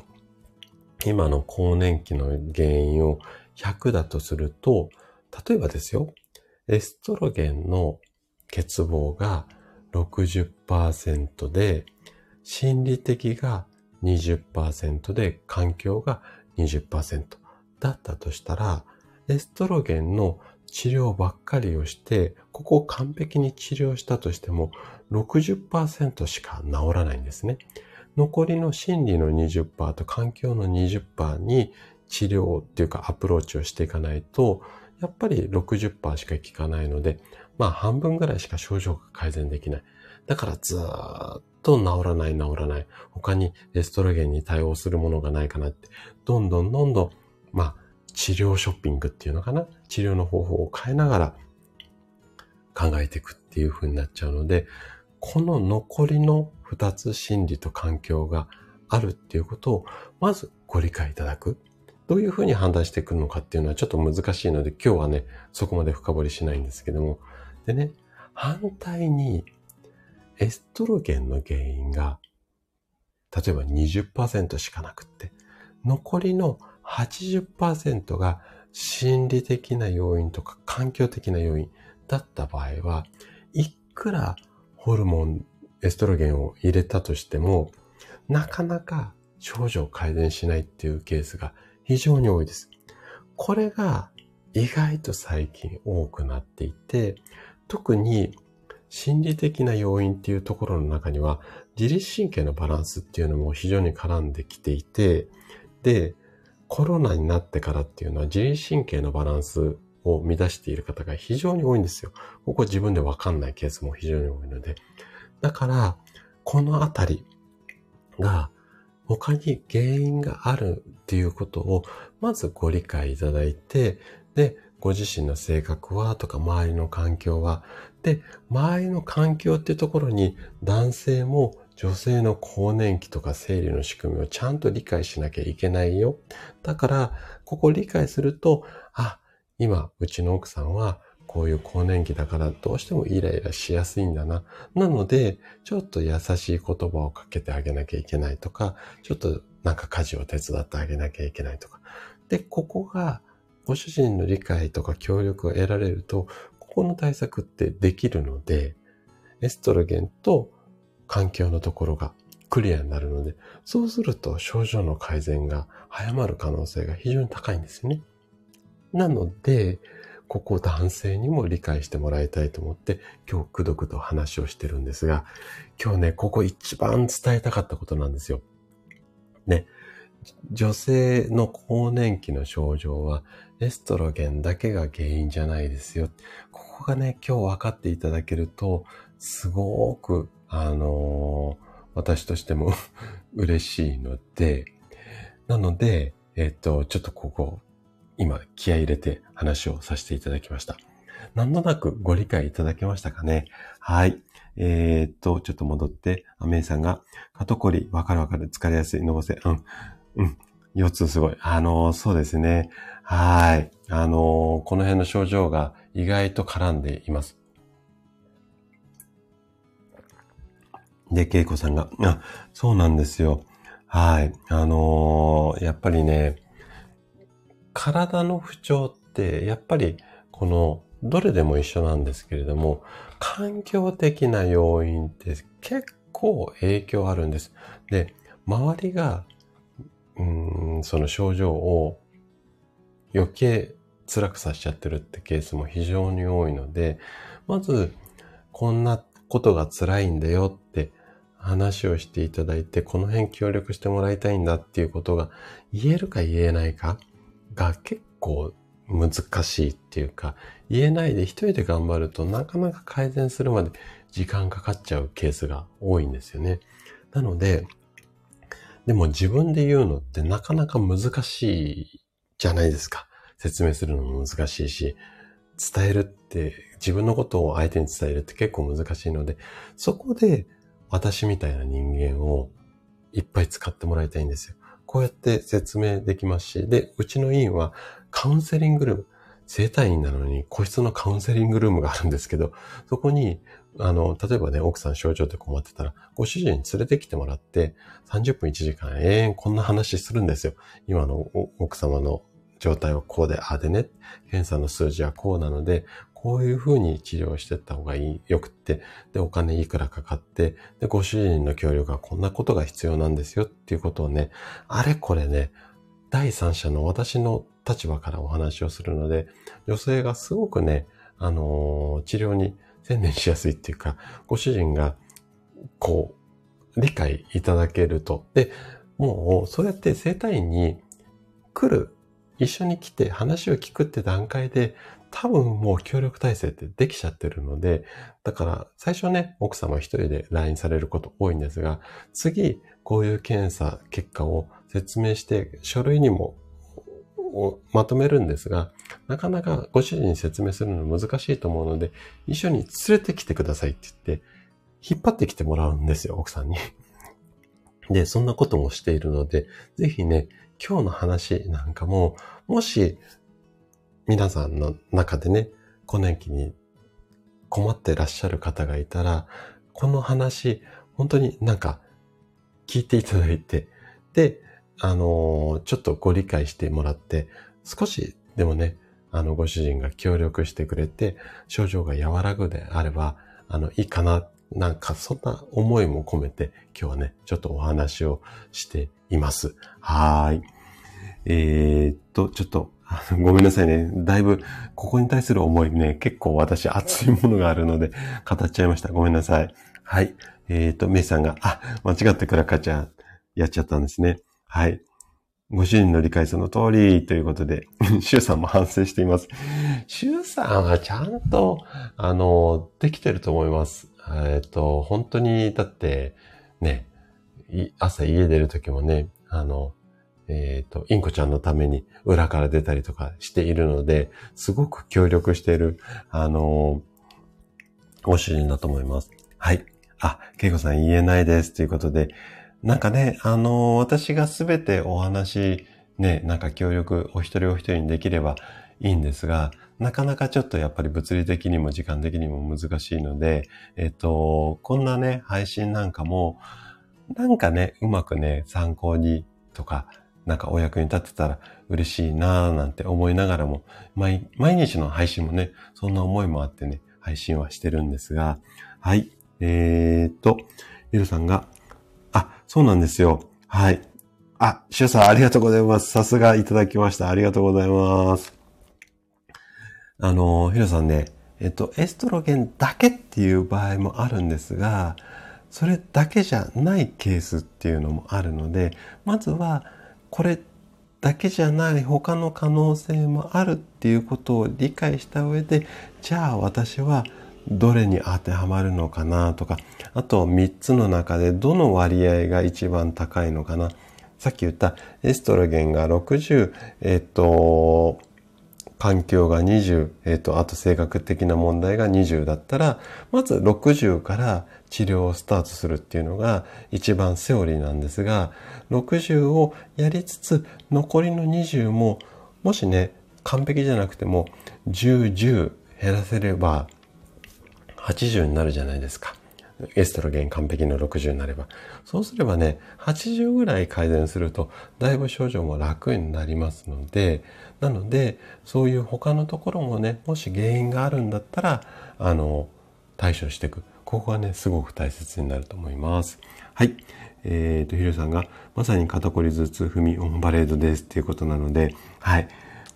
今の更年期の原因を100だとすると、例えばですよ、エストロゲンの欠乏が60%で、心理的が20%で環境が20%だったとしたら、エストロゲンの治療ばっかりをして、ここを完璧に治療したとしても60%しか治らないんですね。残りの心理の20%と環境の20%に治療っていうかアプローチをしていかないと、やっぱり60%しか効かないので、まあ半分ぐらいしか症状が改善できない。だからずーっと治らない治らない。他にエストロゲンに対応するものがないかなって、どんどんどんどん、まあ治療ショッピングっていうのかな。治療の方法を変えながら考えていくっていう風になっちゃうので、この残りの二つ心理と環境があるっていうことを、まずご理解いただく。どういうふうに判断してくるのかっていうのはちょっと難しいので、今日はね、そこまで深掘りしないんですけども。でね、反対に、エストロゲンの原因が、例えば20%しかなくって、残りの80%が心理的な要因とか環境的な要因だった場合は、いくらホルモン、エストロゲンを入れたとしても、なかなか症状改善しないっていうケースが非常に多いです。これが意外と最近多くなっていて、特に心理的な要因っていうところの中には、自律神経のバランスっていうのも非常に絡んできていて、で、コロナになってからっていうのは自律神経のバランスを乱している方が非常に多いんですよ。ここ自分でわかんないケースも非常に多いので。だから、このあたりが他に原因があるっていうことをまずご理解いただいて、で、ご自身の性格はとか周りの環境は、で、周りの環境っていうところに男性も女性の更年期とか生理の仕組みをちゃんと理解しなきゃいけないよ。だから、ここ理解すると、あ、今、うちの奥さんはこういう更年期だからどうしてもイライラしやすいんだな。なので、ちょっと優しい言葉をかけてあげなきゃいけないとか、ちょっとなんか家事を手伝ってあげなきゃいけないとか。で、ここがご主人の理解とか協力を得られると、ここの対策ってできるので、エストロゲンと環境のところがクリアになるので、そうすると症状の改善が早まる可能性が非常に高いんですよね。なので、ここ男性にも理解してもらいたいと思って、今日くどくど話をしてるんですが、今日ね、ここ一番伝えたかったことなんですよ。ね。女性の更年期の症状は、エストロゲンだけが原因じゃないですよ。ここがね、今日分かっていただけると、すごく、あのー、私としても [laughs] 嬉しいので、なので、えっと、ちょっとここ、今気合入れて話をさせていただきました。なんとなくご理解いただけましたかね？はい。えー、っと、ちょっと戻って、アメイさんが、肩こり、わかるわかる、疲れやすい、のぼせ、うん、うん、4つすごい。あのー、そうですね。はい。あのー、この辺の症状が意外と絡んでいます。で、ケイコさんが、あ、そうなんですよ。はい。あのー、やっぱりね、体の不調ってやっぱりこのどれでも一緒なんですけれども、環境的な要因って結構影響あるんです。で、周りが、うん、その症状を余計辛くさせちゃってるってケースも非常に多いので、まず、こんなことが辛いんだよって話をしていただいて、この辺協力してもらいたいんだっていうことが言えるか言えないかが結構難しいっていうか、言えないで一人で頑張るとなかなか改善するまで時間かかっちゃうケースが多いんですよね。なので、でも自分で言うのってなかなか難しいじゃないですか。説明するのも難しいし、伝えるって、自分のことを相手に伝えるって結構難しいので、そこで私みたいな人間をいっぱい使ってもらいたいんですよ。こうやって説明できますし、で、うちの院はカウンセリングルーム、生体院なのに個室のカウンセリングルームがあるんですけど、そこに、あの、例えばね、奥さん症状で困ってたら、ご主人に連れてきてもらって、30分1時間永遠こんな話するんですよ。今の奥様の状態はこうで、あでね、検査の数字はこうなので、こういうふうに治療してった方がいい、よくって、で、お金いくらかかって、で、ご主人の協力はこんなことが必要なんですよっていうことをね、あれこれね、第三者の私の立場からお話をするので、女性がすごくね、あのー治療に専念しやすいっていうか、ご主人が、こう、理解いただけると。で、もう、そうやって生体院に来る、一緒に来て話を聞くって段階で、多分もう協力体制ってできちゃってるので、だから最初ね、奥様一人で LINE されること多いんですが、次、こういう検査結果を説明して、書類にもまとめるんですが、なかなかご主人に説明するの難しいと思うので、一緒に連れてきてくださいって言って、引っ張ってきてもらうんですよ、奥さんに。[laughs] で、そんなこともしているので、ぜひね、今日の話なんかも、もし、皆さんの中でね、更年期に困ってらっしゃる方がいたら、この話、本当になんか、聞いていただいて、で、あのーちょっとご理解してもらって、少しでもね、あの、ご主人が協力してくれて、症状が和らぐであれば、あの、いいかな、なんかそんな思いも込めて、今日はね、ちょっとお話をしています。はい。えー、っと、ちょっと、あ [laughs] のごめんなさいね。だいぶ、ここに対する思いね、結構私熱いものがあるので、語っちゃいました。ごめんなさい。はい。えー、っと、メイさんが、あ、間違ってクラカちゃん、やっちゃったんですね。はい。ご主人の理解その通りということで、[laughs] シュウさんも反省しています。シュウさんはちゃんと、あの、できてると思います。えっと、本当に、だって、ね、朝家出るときもね、あの、えっ、と、インコちゃんのために裏から出たりとかしているので、すごく協力している、あの、ご主人だと思います。はい。あ、ケイコさん言えないですということで、なんかね、あの、私がすべてお話、ね、なんか協力お一人お一人にできればいいんですが、なかなかちょっとやっぱり物理的にも時間的にも難しいので、えっと、こんなね、配信なんかも、なんかね、うまくね、参考にとか、なんかお役に立ってたら嬉しいなぁなんて思いながらも、毎、毎日の配信もね、そんな思いもあってね、配信はしてるんですが、はい。えー、っと、ゆるさんが、あ、そうなんですよ。はい。あ、シュウさんありがとうございます。さすがいただきました。ありがとうございます。あの、ヒロさんね、えっと、エストロゲンだけっていう場合もあるんですが、それだけじゃないケースっていうのもあるので、まずは、これだけじゃない他の可能性もあるっていうことを理解した上で、じゃあ私はどれに当てはまるのかなとか、あと3つの中でどの割合が一番高いのかな。さっき言ったエストロゲンが60、えっと、環境が20、えっ、と、あと性格的な問題が20だったら、まず60から治療をスタートするっていうのが一番セオリーなんですが、60をやりつつ、残りの20も、もしね、完璧じゃなくても、10、10減らせれば、80になるじゃないですか。エストロゲン完璧の60になれば。そうすればね、80ぐらい改善すると、だいぶ症状も楽になりますので、なので、そういう他のところもね、もし原因があるんだったら、あの、対処していく。ここがね、すごく大切になると思います。はい。えっ、ー、と、ヒロさんが、まさに肩こり頭痛、踏み、オンバレードですっていうことなので、はい。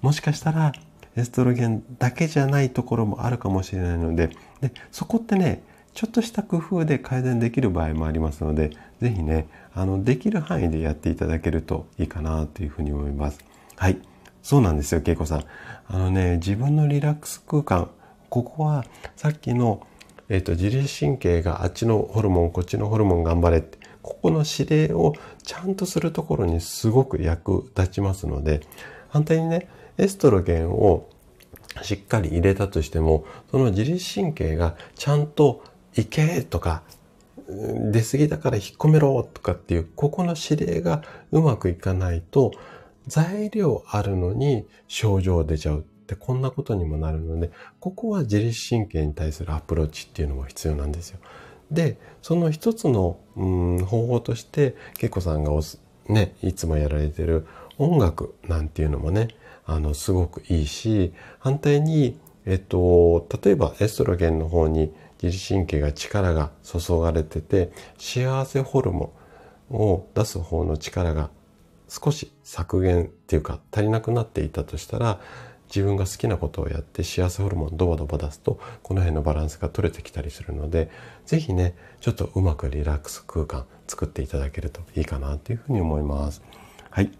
もしかしたら、エストロゲンだけじゃないところもあるかもしれないので、で、そこってね、ちょっとした工夫で改善できる場合もありますので、ぜひね、あの、できる範囲でやっていただけるといいかなというふうに思います。はい。そうなんですよ、恵子さん。あのね、自分のリラックス空間、ここはさっきの、えっ、と、自律神経があっちのホルモン、こっちのホルモン頑張れって、ここの指令をちゃんとするところにすごく役立ちますので、反対にね、エストロゲンをしっかり入れたとしても、その自律神経がちゃんと行けとか、出過ぎだから引っ込めろとかっていう、ここの指令がうまくいかないと、材料あるのに症状出ちゃうってこんなことにもなるので、ここは自律神経に対するアプローチっていうのも必要なんですよ。で、その一つの、うん、方法として、けこさんがおす、ね、いつもやられてる音楽なんていうのもね、あの、すごくいいし、反対に、えっと、例えばエストロゲンの方に自律神経が力が注がれてて、幸せホルモンを出す方の力が少し削減っていうか足りなくなっていたとしたら、自分が好きなことをやって幸せホルモンドバドバ出すと、この辺のバランスが取れてきたりするので、ぜひね、ちょっとうまくリラックス空間作っていただけるといいかなというふうに思います。はい。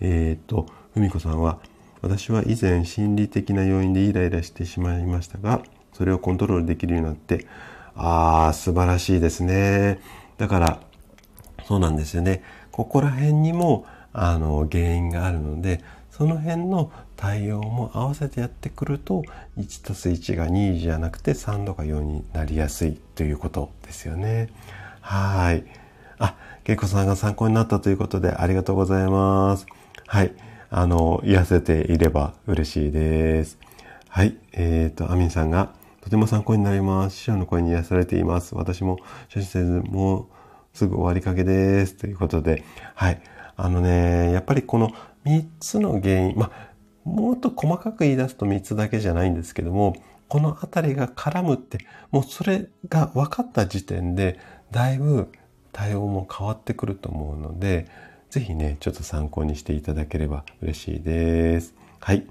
えっ、と、ふみこさんは、私は以前心理的な要因でイライラしてしまいましたが、それをコントロールできるようになって、ああ、素晴らしいですね。だから、そうなんですよね。ここら辺にも、あの、原因があるので、その辺の対応も合わせてやってくると、1たす1が2じゃなくて3とか4になりやすいということですよね。はい。あ、けいこさんが参考になったということでありがとうございます。はい。あの、癒せていれば嬉しいです。はい。えっ、ー、と、アミンさんが、とても参考になります。師匠の声に癒されています。私も、初心せず、もうすぐ終わりかけです。ということで、はい。あのね、やっぱりこの3つの原因、まあ、もっと細かく言い出すと3つだけじゃないんですけども、このあたりが絡むって、もうそれが分かった時点で、だいぶ対応も変わってくると思うので、ぜひね、ちょっと参考にしていただければ嬉しいです。はい。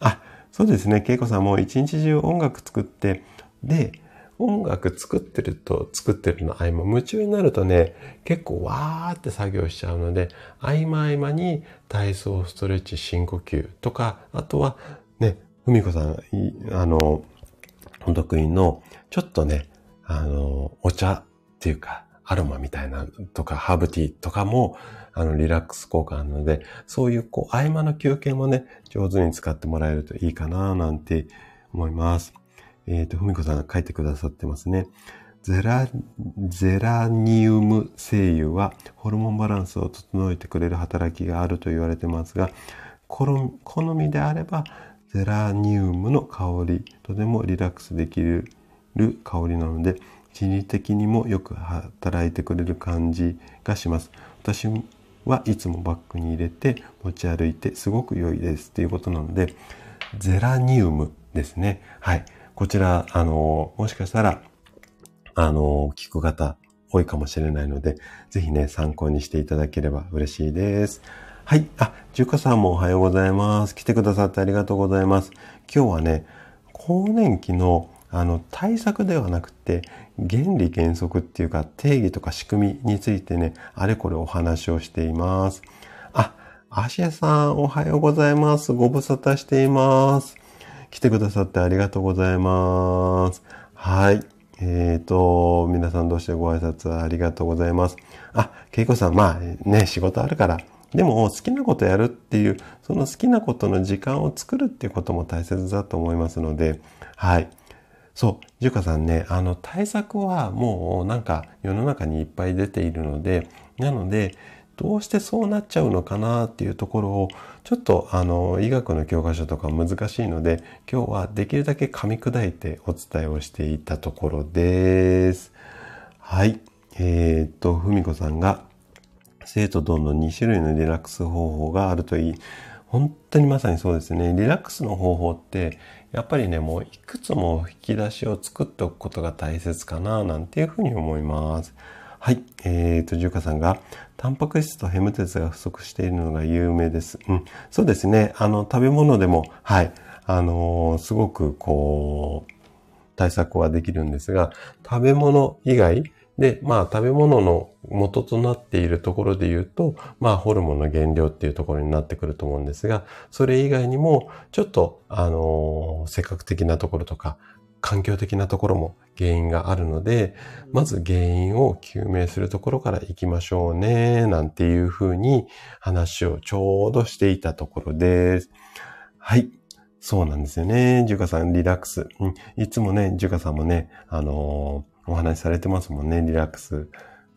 あ、そうですね。恵子さんも一日中音楽作って、で、音楽作ってると作ってるの合間、夢中になるとね、結構わーって作業しちゃうので、合間合間に体操、ストレッチ、深呼吸とか、あとはね、ふみこさん、あの、お得意の、ちょっとね、あの、お茶っていうか、アロマみたいなとか、ハーブティーとかも、あの、リラックス効果あるので、そういう、こう、合間の休憩もね、上手に使ってもらえるといいかな、なんて思います。えっ、ー、と、ふみこさんが書いてくださってますね。ゼラ、ゼラニウム精油はホルモンバランスを整えてくれる働きがあると言われてますが、好みであれば、ゼラニウムの香り、とてもリラックスできる香りなので、心理的にもよく働いてくれる感じがします。私はいつもバッグに入れて持ち歩いてすごく良いですっていうことなので、ゼラニウムですね。はい。こちら、あの、もしかしたら、あの、聞く方多いかもしれないので、ぜひね、参考にしていただければ嬉しいです。はい。あ、ジュカさんもおはようございます。来てくださってありがとうございます。今日はね、更年期のあの対策ではなくて原理原則っていうか定義とか仕組みについてね、あれこれお話をしています。あ、アシエさんおはようございます。ご無沙汰しています。来てくださってありがとうございます。はい。えっ、ー、と、皆さんどうしてご挨拶ありがとうございます。あ、ケイコさん、まあね、仕事あるから、でも好きなことやるっていう、その好きなことの時間を作るっていうことも大切だと思いますので、はい。そう、ジュカさんね、あの対策はもうなんか世の中にいっぱい出ているので、なので、どうしてそうなっちゃうのかなっていうところを、ちょっとあの医学の教科書とか難しいので、今日はできるだけ噛み砕いてお伝えをしていたところです。はい。えー、っと、ふみこさんが、生徒どんどん2種類のリラックス方法があるといい。本当にまさにそうですね。リラックスの方法って、やっぱりね、もういくつも引き出しを作っておくことが大切かな、なんていうふうに思います。はい。えーと、じゅうかさんが、タンパク質とヘム鉄が不足しているのが有名です。うん。そうですね。あの、食べ物でも、はい。あのー、すごく、こう、対策はできるんですが、食べ物以外で、まあ食べ物の元となっているところで言うと、まあホルモンの原料っていうところになってくると思うんですが、それ以外にも、ちょっと、あのー、性格的なところとか、環境的なところも原因があるので、まず原因を究明するところから行きましょうね、なんていうふうに話をちょうどしていたところです。はい。そうなんですよね。ジュカさん、リラックス。うん、いつもね、ジュカさんもね、あのーお話しされてますもんね。リラックス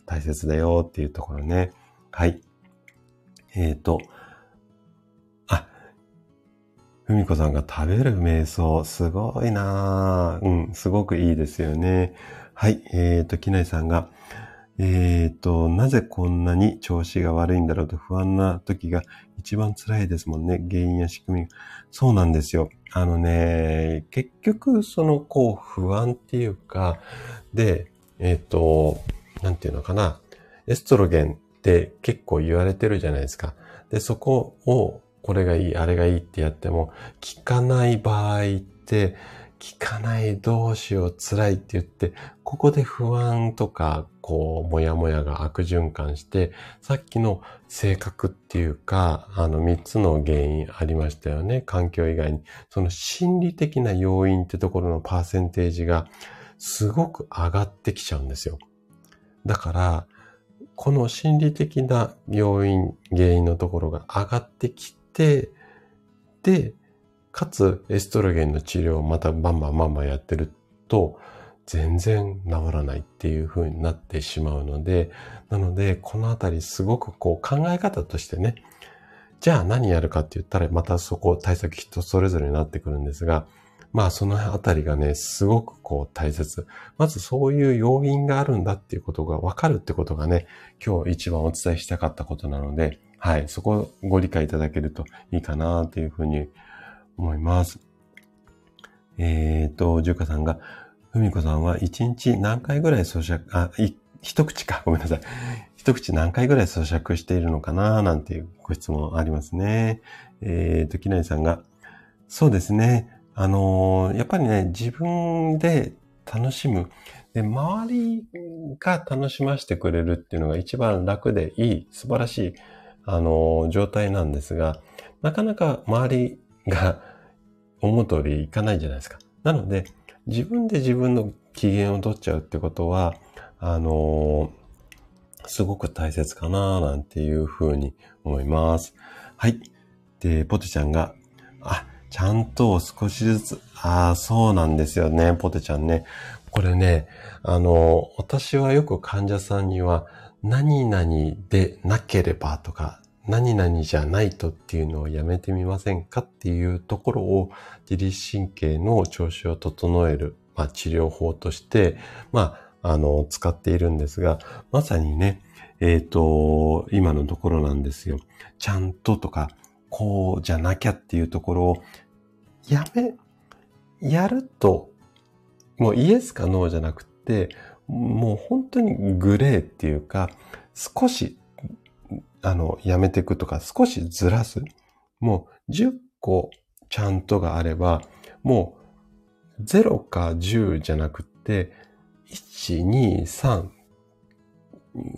大切だよっていうところね。はい。えっ、ー、と、ふみこさんが食べる瞑想、すごいなうん、すごくいいですよね。はい。えっ、ー、と、きないさんが、えっ、ー、と、なぜこんなに調子が悪いんだろうと不安な時が一番辛いですもんね。原因や仕組み。そうなんですよ。あのね、結局、その、こう、不安っていうか、で、えっ、ー、と、なんていうのかな。エストロゲンって結構言われてるじゃないですか。で、そこを、これがいい、あれがいいってやっても、効かない場合って、効かないどうしよう辛いって言って、ここで不安とか、こう、もやもやが悪循環して、さっきの性格っていうか、あの三つの原因ありましたよね。環境以外に。その心理的な要因ってところのパーセンテージが、すごく上がってきちゃうんですよ。だから、この心理的な要因、原因のところが上がってきて、で、かつエストロゲンの治療をまたバンバンバンバンやってると、全然治らないっていう風になってしまうので、なので、このあたりすごくこう考え方としてね、じゃあ何やるかって言ったら、またそこ対策人それぞれになってくるんですが、まあそのあたりがね、すごくこう大切。まずそういう要因があるんだっていうことがわかるってことがね、今日一番お伝えしたかったことなので、はい、そこをご理解いただけるといいかなというふうに思います。えっ、ー、と、じゅうかさんが、ふみこさんは一日何回ぐらい咀嚼、あ、一口か、ごめんなさい。一口何回ぐらい咀嚼しているのかななんていうご質問ありますね。えっ、ー、と、きなりさんが、そうですね。あのー、やっぱりね、自分で楽しむ。で、周りが楽しませてくれるっていうのが一番楽でいい、素晴らしい、あの、状態なんですが、なかなか周りが [laughs] 思う通りいかないじゃないですか。なので、自分で自分の機嫌を取っちゃうってことは、あの、すごく大切かななんていうふうに思います。はい。で、ポテちゃんが、あ、ちゃんと少しずつ、ああ、そうなんですよね、ポテちゃんね。これね、あの、私はよく患者さんには、何々でなければとか、何々じゃないとっていうのをやめてみませんかっていうところを自律神経の調子を整える、まあ、治療法として、まあ、あの、使っているんですが、まさにね、えっ、ー、と、今のところなんですよ。ちゃんととか、こうじゃなきゃっていうところを、やめ、やると、もうイエスかノーじゃなくて、もう本当にグレーっていうか、少し、あの、やめていくとか、少しずらす。もう10個ちゃんとがあれば、もう0か10じゃなくて、1、2、3、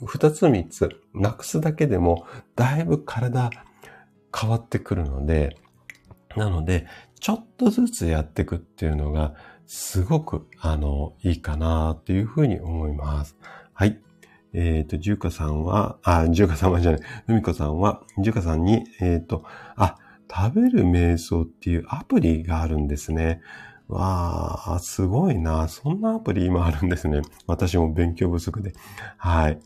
2つ3つなくすだけでも、だいぶ体変わってくるので、なので、ちょっとずつやっていくっていうのが、すごく、あの、いいかなっていうふうに思います。はい。えっ、ー、と、じゅうかさんは、あ、じゅうかさんはじゃない、ふみこさんは、じゅうかさんに、えっ、ー、と、あ、食べる瞑想っていうアプリがあるんですね。わあ、すごいな。そんなアプリ今あるんですね。私も勉強不足で。はい。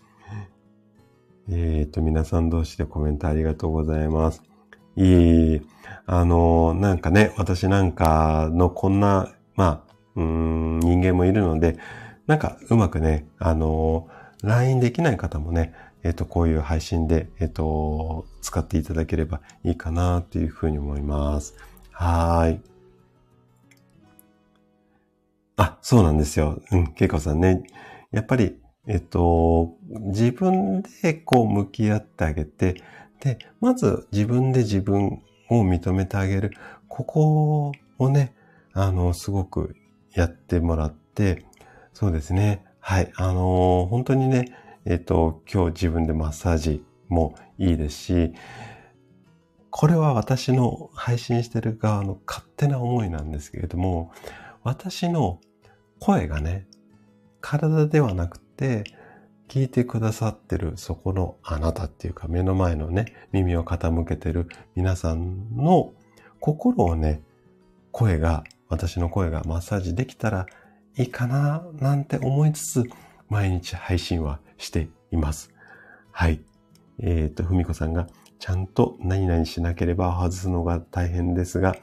えっ、ー、と、皆さん同士でコメントありがとうございます。いい、あの、なんかね、私なんかのこんな、まあ、うん、人間もいるので、なんかうまくね、あの、LINE できない方もね、えっ、と、こういう配信で、えっ、と、使っていただければいいかなっていうふうに思います。はい。あ、そうなんですよ。うん、けいこさんね。やっぱり、えっと、自分でこう向き合ってあげて、で、まず自分で自分を認めてあげる。ここをね、あの、すごくやってもらって、そうですね。はい。あの、本当にね、えっと、今日自分でマッサージもいいですし、これは私の配信してる側の勝手な思いなんですけれども、私の声がね、体ではなくて、聞いてくださってるそこのあなたっていうか目の前のね、耳を傾けてる皆さんの心をね、声が、私の声がマッサージできたらいいかななんて思いつつ、毎日配信はしています。はい。えっ、ー、と、ふみこさんが、ちゃんと何々しなければ外すのが大変ですが、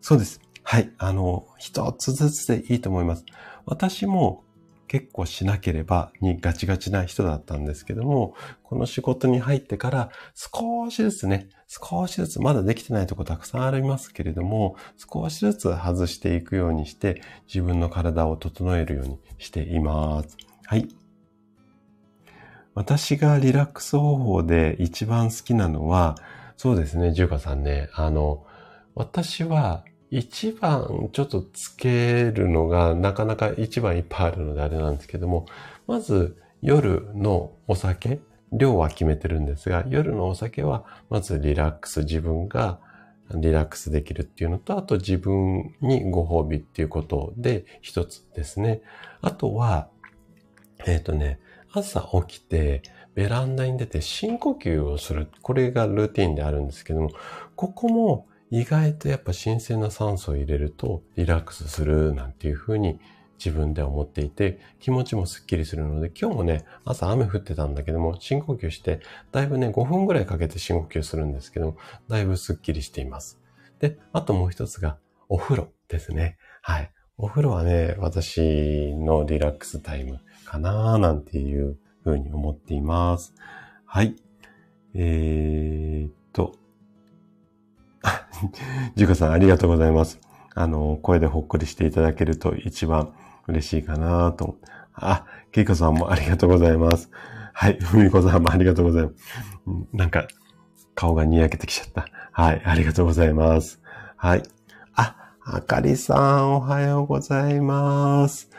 そうです。はい。あの、一つずつでいいと思います。私も結構しなければにガチガチな人だったんですけども、この仕事に入ってから少しずつね、少しずつまだできてないとこたくさんありますけれども、少しずつ外していくようにして自分の体を整えるようにしています。はい。私がリラックス方法で一番好きなのは、そうですね、ジュカさんね、あの、私は一番ちょっとつけるのがなかなか一番いっぱいあるのであれなんですけども、まず夜のお酒、量は決めてるんですが、夜のお酒はまずリラックス、自分がリラックスできるっていうのと、あと自分にご褒美っていうことで一つですね。あとは、えっ、ー、とね、朝起きてベランダに出て深呼吸をする。これがルーティンであるんですけども、ここも意外とやっぱ新鮮な酸素を入れるとリラックスするなんていうふうに自分で思っていて気持ちもスッキリするので今日もね朝雨降ってたんだけども深呼吸してだいぶね5分ぐらいかけて深呼吸するんですけどもだいぶスッキリしています。で、あともう一つがお風呂ですね。はい。お風呂はね、私のリラックスタイムかなーなんていうふうに思っています。はい。えー、[laughs] ジュカさんありがとうございます。あの、声でほっこりしていただけると一番嬉しいかなと。あ、ケイコさんもありがとうございます。はい、ふみこさんもありがとうございます。なんか、顔がにやけてきちゃった。はい、ありがとうございます。はい。あ、あかりさん、おはようございます。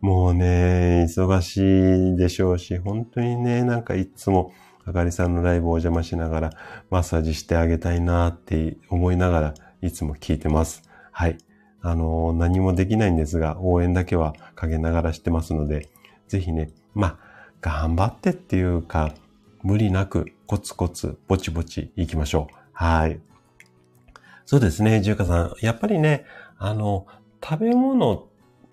もうね、忙しいでしょうし、本当にね、なんかいつも、あかりさんのライブをお邪魔しながら、マッサージしてあげたいなって思いながら、いつも聞いてます。はい。あの、何もできないんですが、応援だけは陰ながらしてますので、ぜひね、まあ、頑張ってっていうか、無理なくコツコツぼちぼち行きましょう。はい。そうですね、ジューカさん。やっぱりね、あの、食べ物っ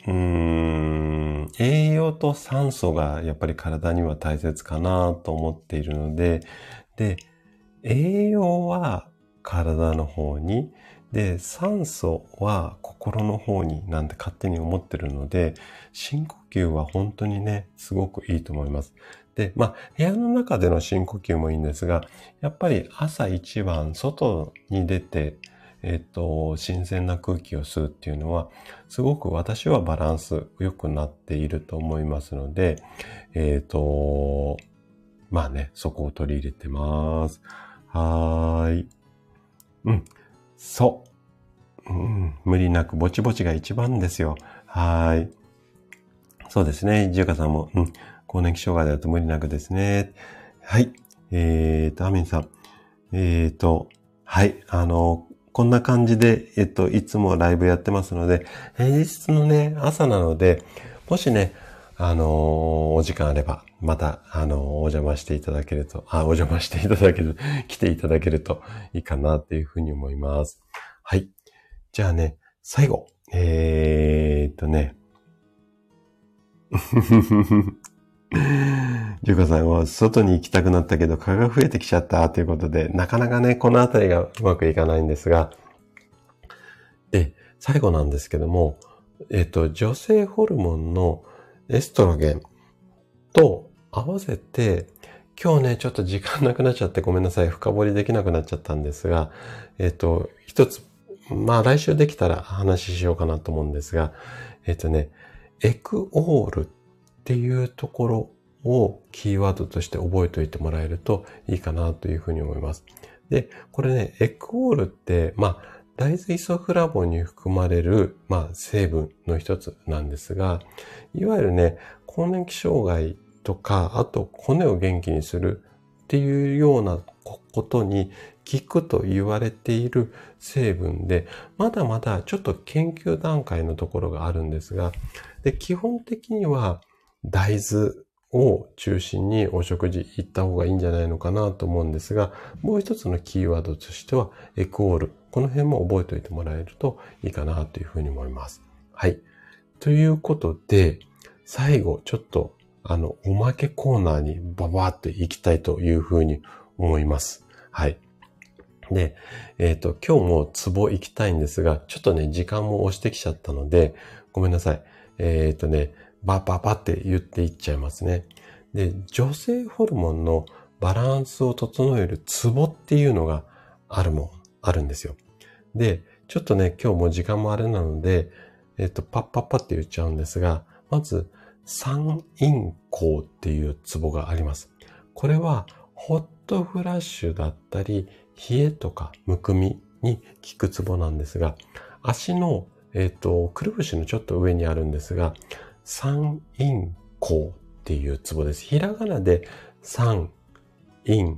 うん、栄養と酸素がやっぱり体には大切かなと思っているので、で、栄養は体の方に、で、酸素は心の方になんて勝手に思ってるので、深呼吸は本当にね、すごくいいと思います。で、まあ、部屋の中での深呼吸もいいんですが、やっぱり朝一番外に出て、えっと、新鮮な空気を吸うっていうのは、すごく私はバランス良くなっていると思いますので、えっと、まあね、そこを取り入れてます。はーい。うん。そう。うん。無理なくぼちぼちが一番ですよ。はーい。そうですね。ジュカさんも、うん。更年期障害だと無理なくですね。はい。えーと、アミンさん。えーと、はい。あの、こんな感じで、えっと、いつもライブやってますので、平日のね、朝なので、もしね、あのー、お時間あれば、また、あのー、お邪魔していただけると、あ、お邪魔していただける、[laughs] 来ていただけるといいかなっていうふうに思います。はい。じゃあね、最後、えー、っとね、[laughs] ジュカさんは外に行きたくなったけど蚊が増えてきちゃったということで、なかなかね、このあたりがうまくいかないんですが、で、最後なんですけども、えっと、女性ホルモンのエストロゲンと合わせて、今日ね、ちょっと時間なくなっちゃってごめんなさい。深掘りできなくなっちゃったんですが、えっ、と、一つ、まあ来週できたら話しようかなと思うんですが、えっ、とね、エクオールっっていうところをキーワードとして覚えておいてもらえるといいかなというふうに思います。で、これね、エクオールって、まあ、大豆イソフラボンに含まれる、まあ、成分の一つなんですが、いわゆるね、更年期障害とか、あと骨を元気にするっていうようなことに効くと言われている成分で、まだまだちょっと研究段階のところがあるんですが、で基本的には大豆を中心にお食事行った方がいいんじゃないのかなと思うんですが、もう一つのキーワードとしては、エクオール。この辺も覚えておいてもらえるといいかなというふうに思います。はい。ということで、最後、ちょっと、あの、おまけコーナーにババーって行きたいというふうに思います。はい。で、えっ、ー、と、今日もツボ行きたいんですが、ちょっとね、時間も押してきちゃったので、ごめんなさい。えっ、ー、とね、バババって言っていっちゃいますね。で、女性ホルモンのバランスを整えるツボっていうのがあるもん、あるんですよ。で、ちょっとね、今日も時間もあれなので、えっ、と、パッパッパって言っちゃうんですが、まず、三陰交っていうツボがあります。これは、ホットフラッシュだったり、冷えとかむくみに効くツボなんですが、足の、えっ、と、くるぶしのちょっと上にあるんですが、三陰交っていうツボです。ひらがなで三陰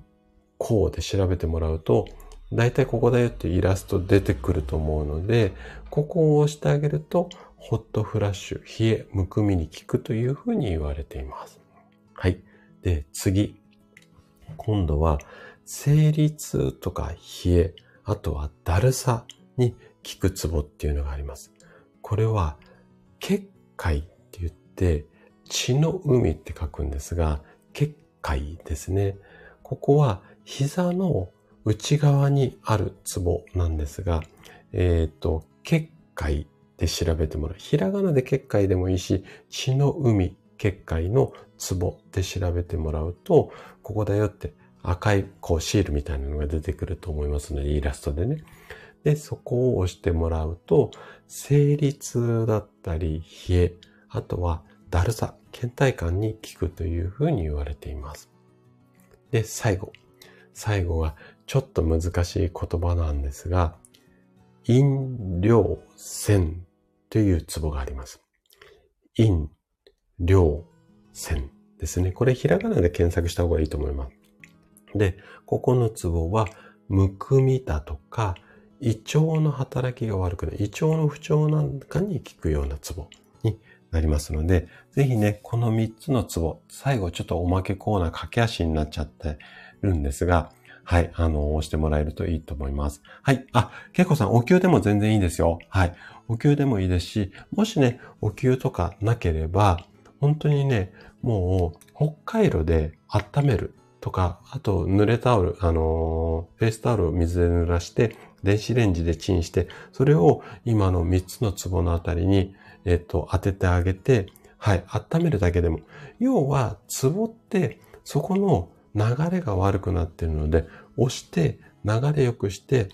交で調べてもらうと、だいたいここだよってイラスト出てくると思うので、ここを押してあげると、ホットフラッシュ、冷え、むくみに効くというふうに言われています。はい。で、次。今度は、生理痛とか冷え、あとはだるさに効くツボっていうのがあります。これは、結界、血の海って書くんですが、結界ですね。ここは膝の内側にあるツボなんですが、えっ、ー、と、結界で調べてもらう。ひらがなで結界でもいいし、血の海結界のツボで調べてもらうと、ここだよって赤いこうシールみたいなのが出てくると思いますので、イラストでね。で、そこを押してもらうと、生理痛だったり冷え、あとはだるさ、倦怠感に効くというふうに言われています。で、最後。最後はちょっと難しい言葉なんですが、飲料線というツボがあります。飲料線ですね。これひらがなで検索した方がいいと思います。で、ここのツボは、むくみだとか、胃腸の働きが悪くなる、胃腸の不調なんかに効くようなツボになりますので、ぜひね、この3つのツボ、最後ちょっとおまけコーナー駆け足になっちゃってるんですが、はい、あの、押してもらえるといいと思います。はい。あ、けいこさん、お灸でも全然いいですよ。はい。お灸でもいいですし、もしね、お灸とかなければ、本当にね、もう、ホッカイロで温めるとか、あと、濡れタオル、あのフェイスタオルを水で濡らして、電子レンジでチンして、それを今の3つのツボのあたりに、えっと、当ててあげて、はい、温めるだけでも。要は、ツボって、そこの流れが悪くなってるので、押して流れ良くして、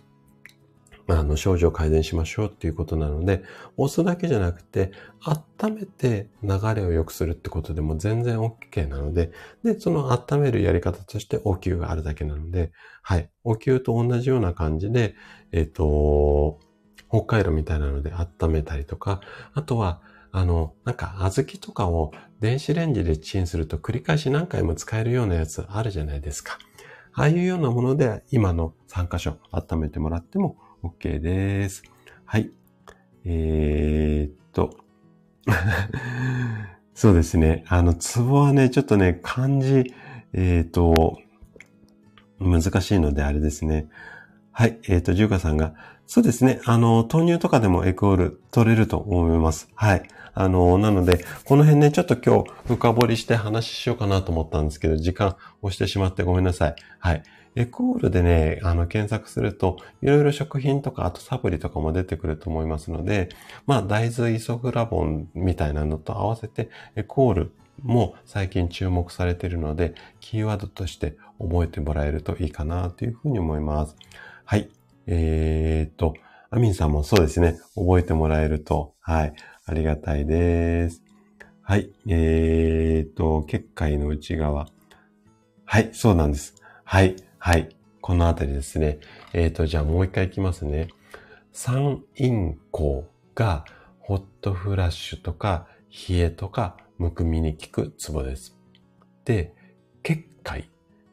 あの、症状改善しましょうっていうことなので、押すだけじゃなくて、温めて流れを良くするってことでも全然 OK なので、で、その温めるやり方としてお灸があるだけなので、はい。お灸と同じような感じで、えっ、ー、と、北海道みたいなので温めたりとか、あとは、あの、なんか、小豆とかを電子レンジでチンすると繰り返し何回も使えるようなやつあるじゃないですか。ああいうようなもので今の3箇所温めてもらっても OK です。はい。えー、っと。[laughs] そうですね。あの、ツボはね、ちょっとね、漢字、えー、っと、難しいのであれですね。はい。えっ、と、ジューカさんが、そうですね。あの、豆乳とかでもエクオール取れると思います。はい。あの、なので、この辺ね、ちょっと今日深掘りして話ししようかなと思ったんですけど、時間押してしまってごめんなさい。はい。エクオールでね、あの、検索すると、いろいろ食品とか、あとサプリとかも出てくると思いますので、まあ、大豆イソフラボンみたいなのと合わせて、エクオールも最近注目されているので、キーワードとして覚えてもらえるといいかなというふうに思います。はい。えー、っと、アミンさんもそうですね。覚えてもらえると、はい。ありがたいです。はい。えー、っと、結界の内側。はい、そうなんです。はい、はい。このあたりですね。えっ、と、じゃあもう一回いきますね。三陰交がホットフラッシュとか冷えとかむくみに効くツボです。で、結界。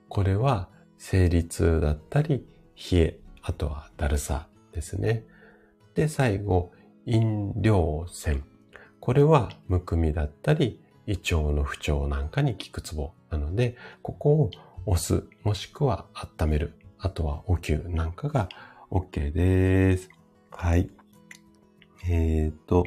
これは生理痛だったり冷え、あとはだるさですね。で、最後、飲料線。これはむくみだったり胃腸の不調なんかに効くツボなので、ここを押す、もしくは温める、あとはお灸なんかが OK です。はい。えっ、と、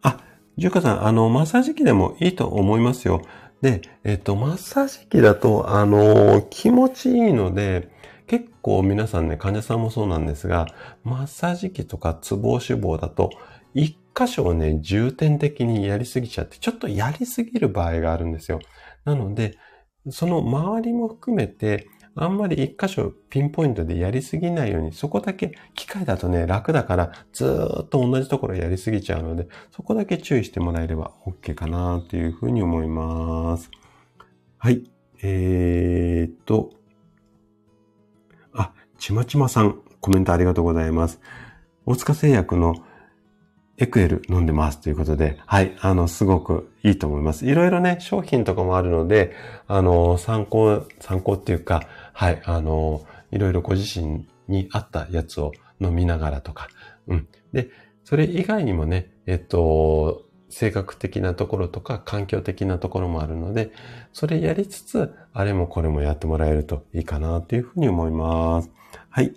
あ、ジュカさん、あの、マッサージ機でもいいと思いますよ。で、えっ、と、マッサージ機だと、あの、気持ちいいので、結構皆さんね、患者さんもそうなんですが、マッサージ機とかツボ脂肪だと、一箇所をね、重点的にやりすぎちゃって、ちょっとやりすぎる場合があるんですよ。なので、その周りも含めて、あんまり一箇所ピンポイントでやりすぎないように、そこだけ機械だとね、楽だからずーっと同じところやりすぎちゃうので、そこだけ注意してもらえれば OK かなというふうに思います。はい。えー、っと、ちまちまさん、コメントありがとうございます。大塚製薬のエクエル飲んでますということで、はい、あの、すごくいいと思います。いろいろね、商品とかもあるので、あの、参考、参考っていうか、はい、あの、いろいろご自身に合ったやつを飲みながらとか、うん。で、それ以外にもね、えっと、性格的なところとか環境的なところもあるので、それやりつつ、あれもこれもやってもらえるといいかなというふうに思います。はい。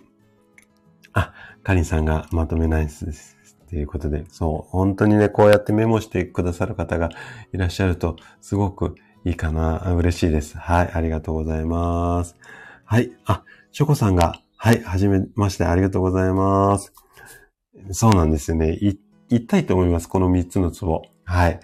あ、カリンさんがまとめナイスです。ということで、そう、本当にね、こうやってメモしてくださる方がいらっしゃると、すごくいいかな、嬉しいです。はい、ありがとうございます。はい、あ、ショコさんが、はい、はじめましてありがとうございます。そうなんですよね。い、痛いと思います。この3つのツボ。はい。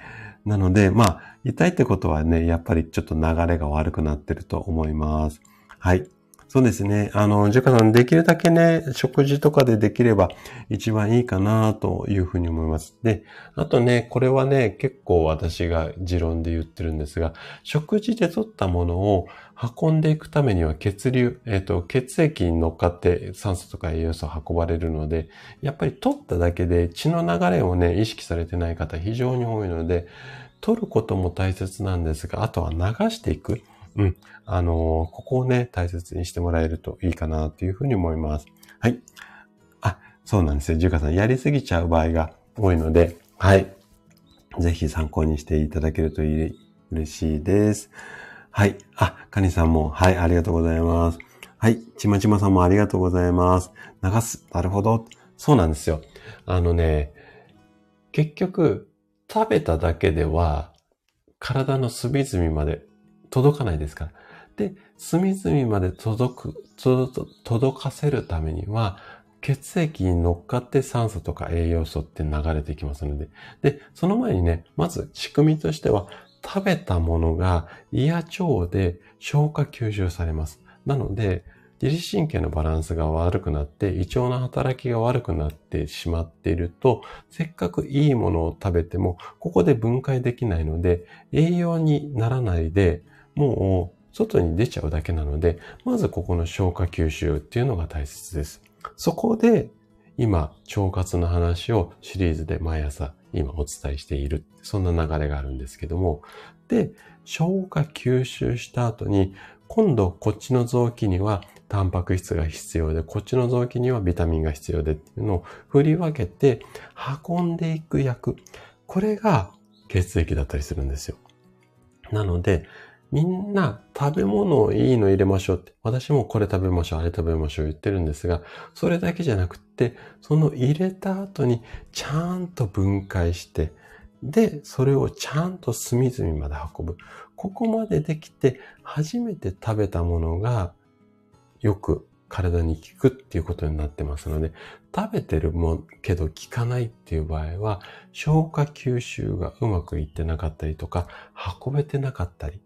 なので、まあ、痛いってことはね、やっぱりちょっと流れが悪くなってると思います。はい。そうですね。あの、ジュカさん、できるだけね、食事とかでできれば一番いいかなというふうに思います。で、あとね、これはね、結構私が持論で言ってるんですが、食事で取ったものを運んでいくためには血流、えっ、ー、と、血液に乗っかって酸素とか栄養素を運ばれるので、やっぱり取っただけで血の流れをね、意識されてない方非常に多いので、取ることも大切なんですが、あとは流していく。うん。あの、ここをね、大切にしてもらえるといいかなというふうに思います。はい。あ、そうなんですよ。ジュカさん、やりすぎちゃう場合が多いので、はい。ぜひ参考にしていただけるといい嬉しいです。はい。あ、カニさんも、はい、ありがとうございます。はい。ちまちまさんもありがとうございます。流す。なるほど。そうなんですよ。あのね、結局、食べただけでは、体の隅々まで届かないですから。で、隅々まで届く、届かせるためには、血液に乗っかって酸素とか栄養素って流れてきますので。で、その前にね、まず仕組みとしては、食べたものが胃や腸で消化吸収されます。なので、自律神経のバランスが悪くなって、胃腸の働きが悪くなってしまっていると、せっかくいいものを食べても、ここで分解できないので、栄養にならないで、もう外に出ちゃうだけなので、まずここの消化吸収っていうのが大切です。そこで、今、腸活の話をシリーズで毎朝今お伝えしている。そんな流れがあるんですけども。で、消化吸収した後に、今度こっちの臓器にはタンパク質が必要で、こっちの臓器にはビタミンが必要でっていうのを振り分けて運んでいく役。これが血液だったりするんですよ。なので、みんな食べ物をいいの入れましょうって、私もこれ食べましょう、あれ食べましょう言ってるんですが、それだけじゃなくって、その入れた後にちゃんと分解して、で、それをちゃんと隅々まで運ぶ。ここまでできて、初めて食べたものがよく体に効くっていうことになってますので、食べてるもんけど効かないっていう場合は、消化吸収がうまくいってなかったりとか、運べてなかったり、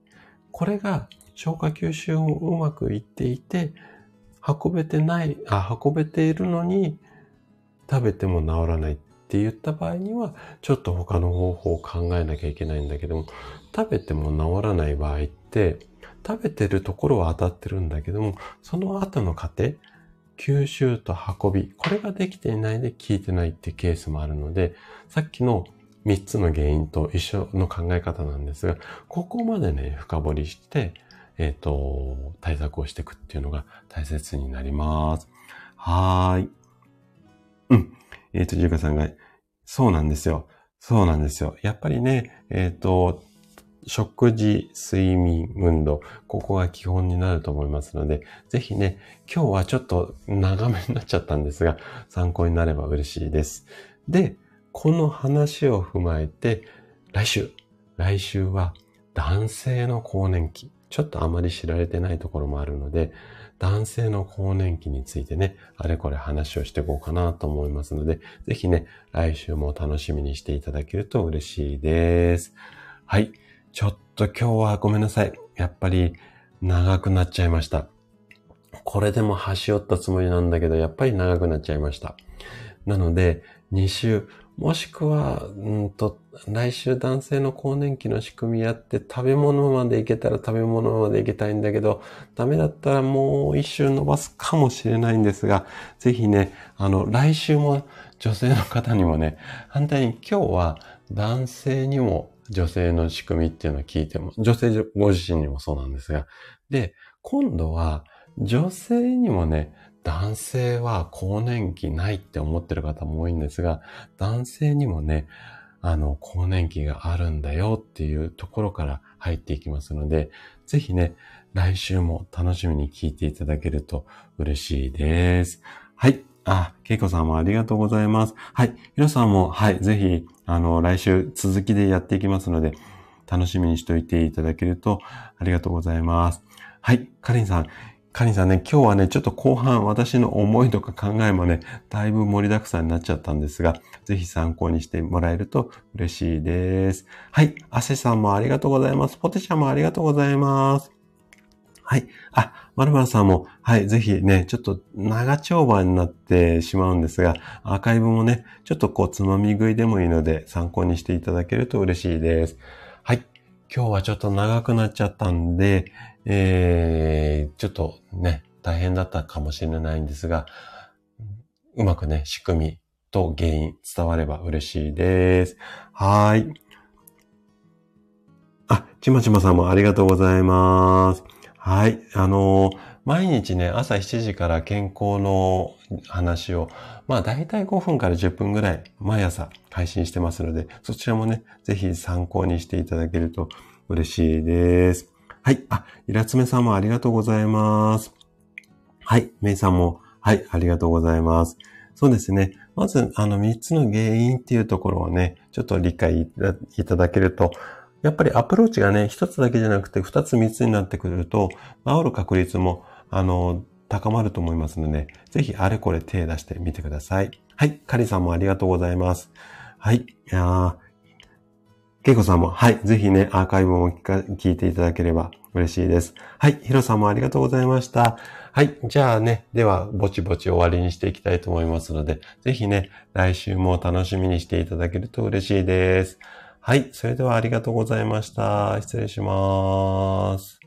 これが消化吸収をうまくいっていて、運べてない、あ、運べているのに食べても治らないって言った場合には、ちょっと他の方法を考えなきゃいけないんだけども、食べても治らない場合って、食べてるところは当たってるんだけども、その後の過程、吸収と運び、これができていないで効いてないってケースもあるので、さっきの3つの原因と一緒の考え方なんですが、ここまでね、深掘りして、えっ、ー、と、対策をしていくっていうのが大切になります。はーい。うん。えっ、ー、と、ジュカさんが、そうなんですよ。そうなんですよ。やっぱりね、えっ、ー、と、食事、睡眠、運動、ここが基本になると思いますので、ぜひね、今日はちょっと長めになっちゃったんですが、参考になれば嬉しいです。で、この話を踏まえて、来週、来週は男性の更年期、ちょっとあまり知られてないところもあるので、男性の更年期についてね、あれこれ話をしていこうかなと思いますので、ぜひね、来週も楽しみにしていただけると嬉しいです。はい。ちょっと今日はごめんなさい。やっぱり長くなっちゃいました。これでも端折ったつもりなんだけど、やっぱり長くなっちゃいました。なので、2週、もしくは、うんと、来週男性の更年期の仕組みやって食べ物までいけたら食べ物までいけたいんだけど、ダメだったらもう一周伸ばすかもしれないんですが、ぜひね、あの、来週も女性の方にもね、反対に今日は男性にも女性の仕組みっていうのを聞いても、女性ご自身にもそうなんですが、で、今度は女性にもね、男性は更年期ないって思ってる方も多いんですが、男性にもね、あの、更年期があるんだよっていうところから入っていきますので、ぜひね、来週も楽しみに聞いていただけると嬉しいです。はい。あ、ケイコさんもありがとうございます。はい。ヒロさんも、はい。ぜひ、あの、来週続きでやっていきますので、楽しみにしておいていただけるとありがとうございます。はい。カリンさん。カリンさんね、今日はね、ちょっと後半私の思いとか考えもね、だいぶ盛りだくさんになっちゃったんですが、ぜひ参考にしてもらえると嬉しいです。はい。アセさんもありがとうございます。ポテちゃんもありがとうございます。はい。あ、まるまるさんも、はい、ぜひね、ちょっと長丁場になってしまうんですが、アーカイブもね、ちょっとこう、つまみ食いでもいいので、参考にしていただけると嬉しいです。はい。今日はちょっと長くなっちゃったんで、えー、ちょっとね、大変だったかもしれないんですが、うまくね、仕組みと原因伝われば嬉しいです。はい。あ、ちまちまさんもありがとうございます。はい。あのー、毎日ね、朝7時から健康の話を、まあ大体5分から10分ぐらい毎朝配信してますので、そちらもね、ぜひ参考にしていただけると嬉しいです。はい。あ、イラツメさんもありがとうございます。はい。メイさんも、はい、ありがとうございます。そうですね。まず、あの、3つの原因っていうところをね、ちょっと理解いただけると、やっぱりアプローチがね、一つだけじゃなくて二つ三つになってくると、治る確率も、あの、高まると思いますので、ぜひあれこれ手出してみてください。はい。カリさんもありがとうございます。はい。いやー、ケイコさんも、はい。ぜひね、アーカイブも聞いていただければ嬉しいです。はい。ヒロさんもありがとうございました。はい。じゃあね、では、ぼちぼち終わりにしていきたいと思いますので、ぜひね、来週も楽しみにしていただけると嬉しいです。はい。それではありがとうございました。失礼します。